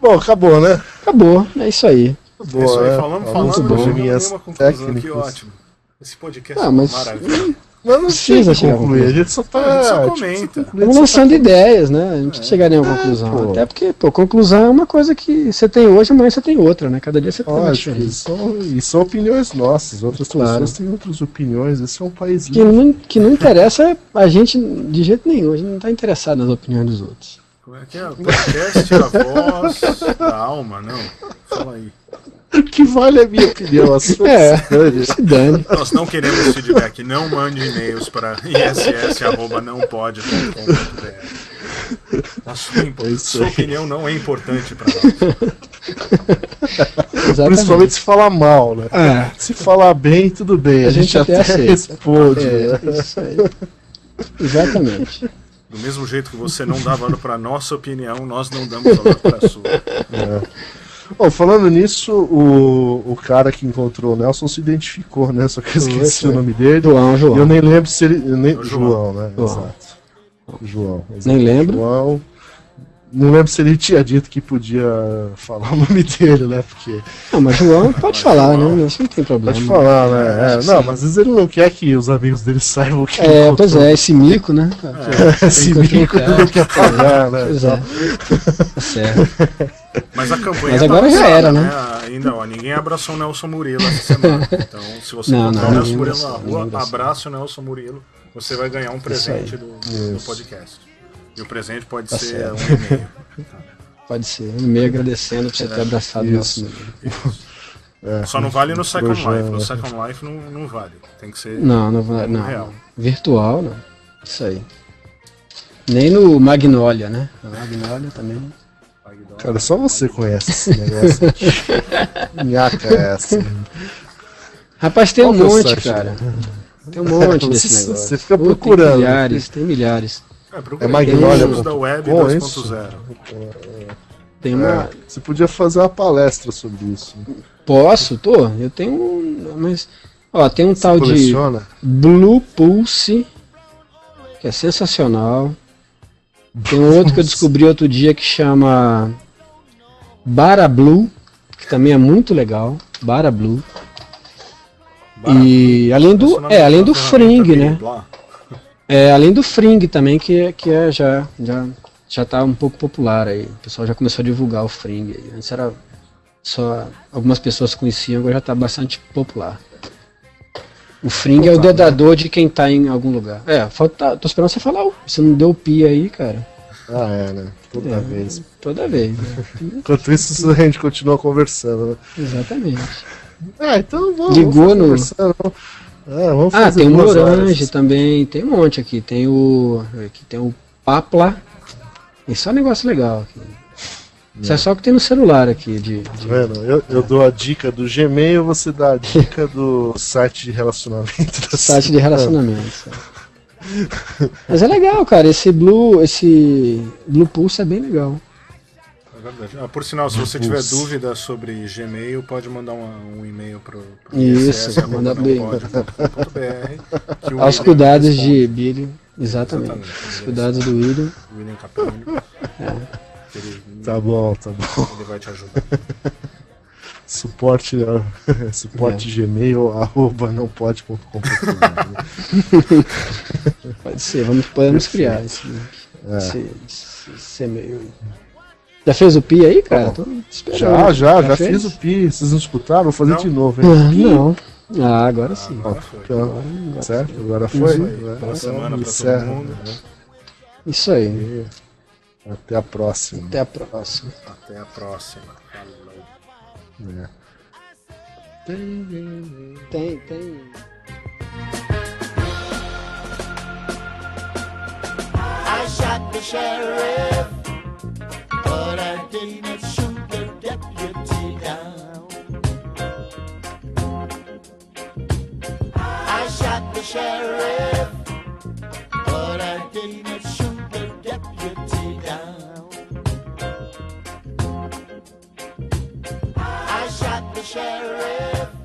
[SPEAKER 2] Bom, acabou, né?
[SPEAKER 4] Acabou, é isso aí.
[SPEAKER 3] É isso aí, falamos,
[SPEAKER 2] Falamos
[SPEAKER 3] falamos, nenhuma conclusão, que ótimo. Esse podcast
[SPEAKER 4] Ah,
[SPEAKER 3] é uma
[SPEAKER 4] mas-
[SPEAKER 3] maravilha.
[SPEAKER 2] Mas não
[SPEAKER 4] Precisa chegar a
[SPEAKER 2] concluir, a gente só tá.
[SPEAKER 3] A gente só comenta.
[SPEAKER 4] Vamos lançando ideias, né? A gente precisa chegar em nenhuma conclusão.
[SPEAKER 2] pô.
[SPEAKER 4] Até porque, pô, conclusão é uma coisa que você tem hoje, amanhã você tem outra, né? Cada dia você tem uma
[SPEAKER 2] Lógico, e são, e são opiniões nossas, outras
[SPEAKER 4] Claro.
[SPEAKER 2] pessoas têm outras opiniões, esse é um país
[SPEAKER 4] Que
[SPEAKER 2] livre.
[SPEAKER 4] não, que não interessa a gente de jeito nenhum, a gente não está interessado nas opiniões dos outros.
[SPEAKER 3] Como é que é? O podcast é a voz da alma, não. Fala aí.
[SPEAKER 2] O que vale a minha opinião, a sua
[SPEAKER 4] É.
[SPEAKER 2] se dane.
[SPEAKER 3] Nós não queremos feedback. Não mande e-mails para iss.nãopode.com.br. A sua,
[SPEAKER 2] É
[SPEAKER 3] sua opinião não é importante para nós.
[SPEAKER 4] Exatamente.
[SPEAKER 2] Principalmente se falar mal, né?
[SPEAKER 4] É.
[SPEAKER 2] Se falar bem, tudo bem. A,
[SPEAKER 4] A
[SPEAKER 2] gente,
[SPEAKER 4] gente até
[SPEAKER 2] até responde. né?
[SPEAKER 4] É, isso aí. Exatamente.
[SPEAKER 3] Do mesmo jeito que você não dá valor para nossa opinião, nós não damos valor para a sua.
[SPEAKER 2] Bom, falando nisso, o, o cara que encontrou o Nelson se identificou, né? Só que eu esqueci o nome dele.
[SPEAKER 4] João, João.
[SPEAKER 2] eu nem lembro se ele. Nem, João.
[SPEAKER 3] João.
[SPEAKER 2] né?
[SPEAKER 4] João.
[SPEAKER 2] Exato. João.
[SPEAKER 4] Nem lembro.
[SPEAKER 2] João. Não lembro se ele tinha dito que podia falar o nome dele, né? Porque.
[SPEAKER 4] Não, mas João pode falar, né? Isso não tem problema.
[SPEAKER 2] Pode falar, né? É, não, mas às vezes ele não quer que os amigos dele saibam que ele
[SPEAKER 4] É,
[SPEAKER 2] encontrou.
[SPEAKER 4] pois é, esse mico, né?
[SPEAKER 2] Esse
[SPEAKER 4] Encontrou
[SPEAKER 2] mico ele não quer pagar, né?
[SPEAKER 4] Pois é. Tá certo.
[SPEAKER 3] Mas a campanha
[SPEAKER 4] Mas
[SPEAKER 3] tá
[SPEAKER 4] agora já
[SPEAKER 3] lançada,
[SPEAKER 4] era, né?
[SPEAKER 3] Ainda, ó, ninguém abraçou o Nelson Murilo essa semana. Então, se você
[SPEAKER 4] Não,
[SPEAKER 3] encontrar
[SPEAKER 4] não,
[SPEAKER 3] o Nelson Murilo na rua, abraça o Nelson Murilo. Você vai ganhar um presente do, do podcast. E o presente pode
[SPEAKER 4] Tá
[SPEAKER 3] ser
[SPEAKER 4] certo.
[SPEAKER 3] um e-mail.
[SPEAKER 4] Pode ser. Um e-mail agradecendo por você ter abraçado o nosso
[SPEAKER 2] isso.
[SPEAKER 4] menino.
[SPEAKER 2] É,
[SPEAKER 3] Só não vale no Second. Life. No Second Life não, não vale. Tem que ser.
[SPEAKER 4] Não, não, vai- não.
[SPEAKER 3] Real.
[SPEAKER 4] Virtual, não. Isso aí. Nem no Magnolia, né? No Magnolia também.
[SPEAKER 2] Cara, só você conhece esse negócio. Minhaca é essa.
[SPEAKER 4] Rapaz, tem um
[SPEAKER 2] Qual é o
[SPEAKER 4] monte,
[SPEAKER 2] site?
[SPEAKER 4] cara. Tem um monte
[SPEAKER 2] Você-
[SPEAKER 4] desse negócio.
[SPEAKER 2] você fica
[SPEAKER 4] Pô, tem
[SPEAKER 2] procurando.
[SPEAKER 4] milhares, tem milhares.
[SPEAKER 3] É,
[SPEAKER 2] É Magnolia
[SPEAKER 3] da Web
[SPEAKER 2] ponto com,
[SPEAKER 3] 2.0.
[SPEAKER 4] Tem uma.
[SPEAKER 2] É, você podia fazer uma palestra sobre isso.
[SPEAKER 4] Posso? Tô. Eu tenho um. Mas. Ó, tem um
[SPEAKER 2] Você
[SPEAKER 4] tal de
[SPEAKER 2] coleciona?
[SPEAKER 4] Blue Pulse, que é sensacional. Tem um outro que eu descobri outro dia que chama Bara Blue, que também é muito legal. Bara Blue. E além
[SPEAKER 3] Esse
[SPEAKER 4] do, é,
[SPEAKER 3] da
[SPEAKER 4] além do Fring, né?
[SPEAKER 3] Blá.
[SPEAKER 4] É, além do Fring também, que, é- que é já, já, já tá um pouco popular aí. O pessoal já começou a divulgar o Fring aí. Antes era só algumas pessoas conheciam, agora já tá bastante popular. O Fring é o dedador de quem tá em algum lugar. É, falta, tô esperando você falar. Você não deu o pi aí, cara.
[SPEAKER 2] Ah, é, né? Toda
[SPEAKER 4] É.
[SPEAKER 2] vez.
[SPEAKER 4] Toda vez. né?
[SPEAKER 2] Enquanto isso, a gente continua conversando, né?
[SPEAKER 4] Exatamente.
[SPEAKER 2] Ah, então vamos.
[SPEAKER 4] Ligou
[SPEAKER 2] vamos
[SPEAKER 4] no-
[SPEAKER 2] conversando. Ah, vamos
[SPEAKER 4] Ah, tem o Morange também, tem um monte aqui. Tem o. Aqui tem o Papla. Isso é um negócio legal aqui. Isso é só o que tem no celular aqui. De,
[SPEAKER 2] Tá
[SPEAKER 4] de-
[SPEAKER 2] vendo? Eu, eu dou a dica do Gmail, você dá a dica do site de relacionamento. da
[SPEAKER 4] site de relacionamentos. Mas é legal, cara. Esse Blue, esse Blue Pulse é bem legal.
[SPEAKER 3] É verdade. Ah, por sinal, se você tiver
[SPEAKER 2] Pulse.
[SPEAKER 3] dúvida sobre Gmail, pode mandar uma- um e-mail pro, pro
[SPEAKER 4] Isso,
[SPEAKER 3] ISS,
[SPEAKER 4] manda bem.
[SPEAKER 3] o
[SPEAKER 4] Aos cuidados
[SPEAKER 3] responde.
[SPEAKER 4] de Billy. Exatamente.
[SPEAKER 3] Exatamente.
[SPEAKER 4] Aos cuidados do William.
[SPEAKER 3] William Capelli. Ele,
[SPEAKER 2] Tá bom, tá bom.
[SPEAKER 3] ele vai te ajudar.
[SPEAKER 2] Suporte, eh, suporte
[SPEAKER 4] É.
[SPEAKER 2] Gmail, arroba não pode.com.br.
[SPEAKER 4] Pode ser, vamos, podemos criar esse,
[SPEAKER 2] É.
[SPEAKER 4] esse, esse, esse e-mail. Já fez o pi aí, cara? Tô esperando.
[SPEAKER 2] Já, já, já
[SPEAKER 4] fez?
[SPEAKER 2] fiz o pi. Vocês não escutaram? Vou fazer
[SPEAKER 3] Não.
[SPEAKER 2] de novo,
[SPEAKER 4] Ah,
[SPEAKER 2] hein?
[SPEAKER 4] não. Ah, agora sim.
[SPEAKER 3] Agora foi.
[SPEAKER 2] Então,
[SPEAKER 4] Agora
[SPEAKER 2] certo? Agora foi?
[SPEAKER 4] Uhum.
[SPEAKER 2] né?
[SPEAKER 3] Boa semana pra todo
[SPEAKER 2] encerra,
[SPEAKER 3] mundo.
[SPEAKER 2] né?
[SPEAKER 4] Isso aí.
[SPEAKER 2] Até a próxima.
[SPEAKER 4] Até a próxima.
[SPEAKER 3] Até a próxima. Falou.
[SPEAKER 2] né?
[SPEAKER 4] Tem, tem.
[SPEAKER 1] I shot the sheriff, but I did not shoot the deputy down. I shot the sheriff, but I did not shoot the deputy down. I shot the sheriff.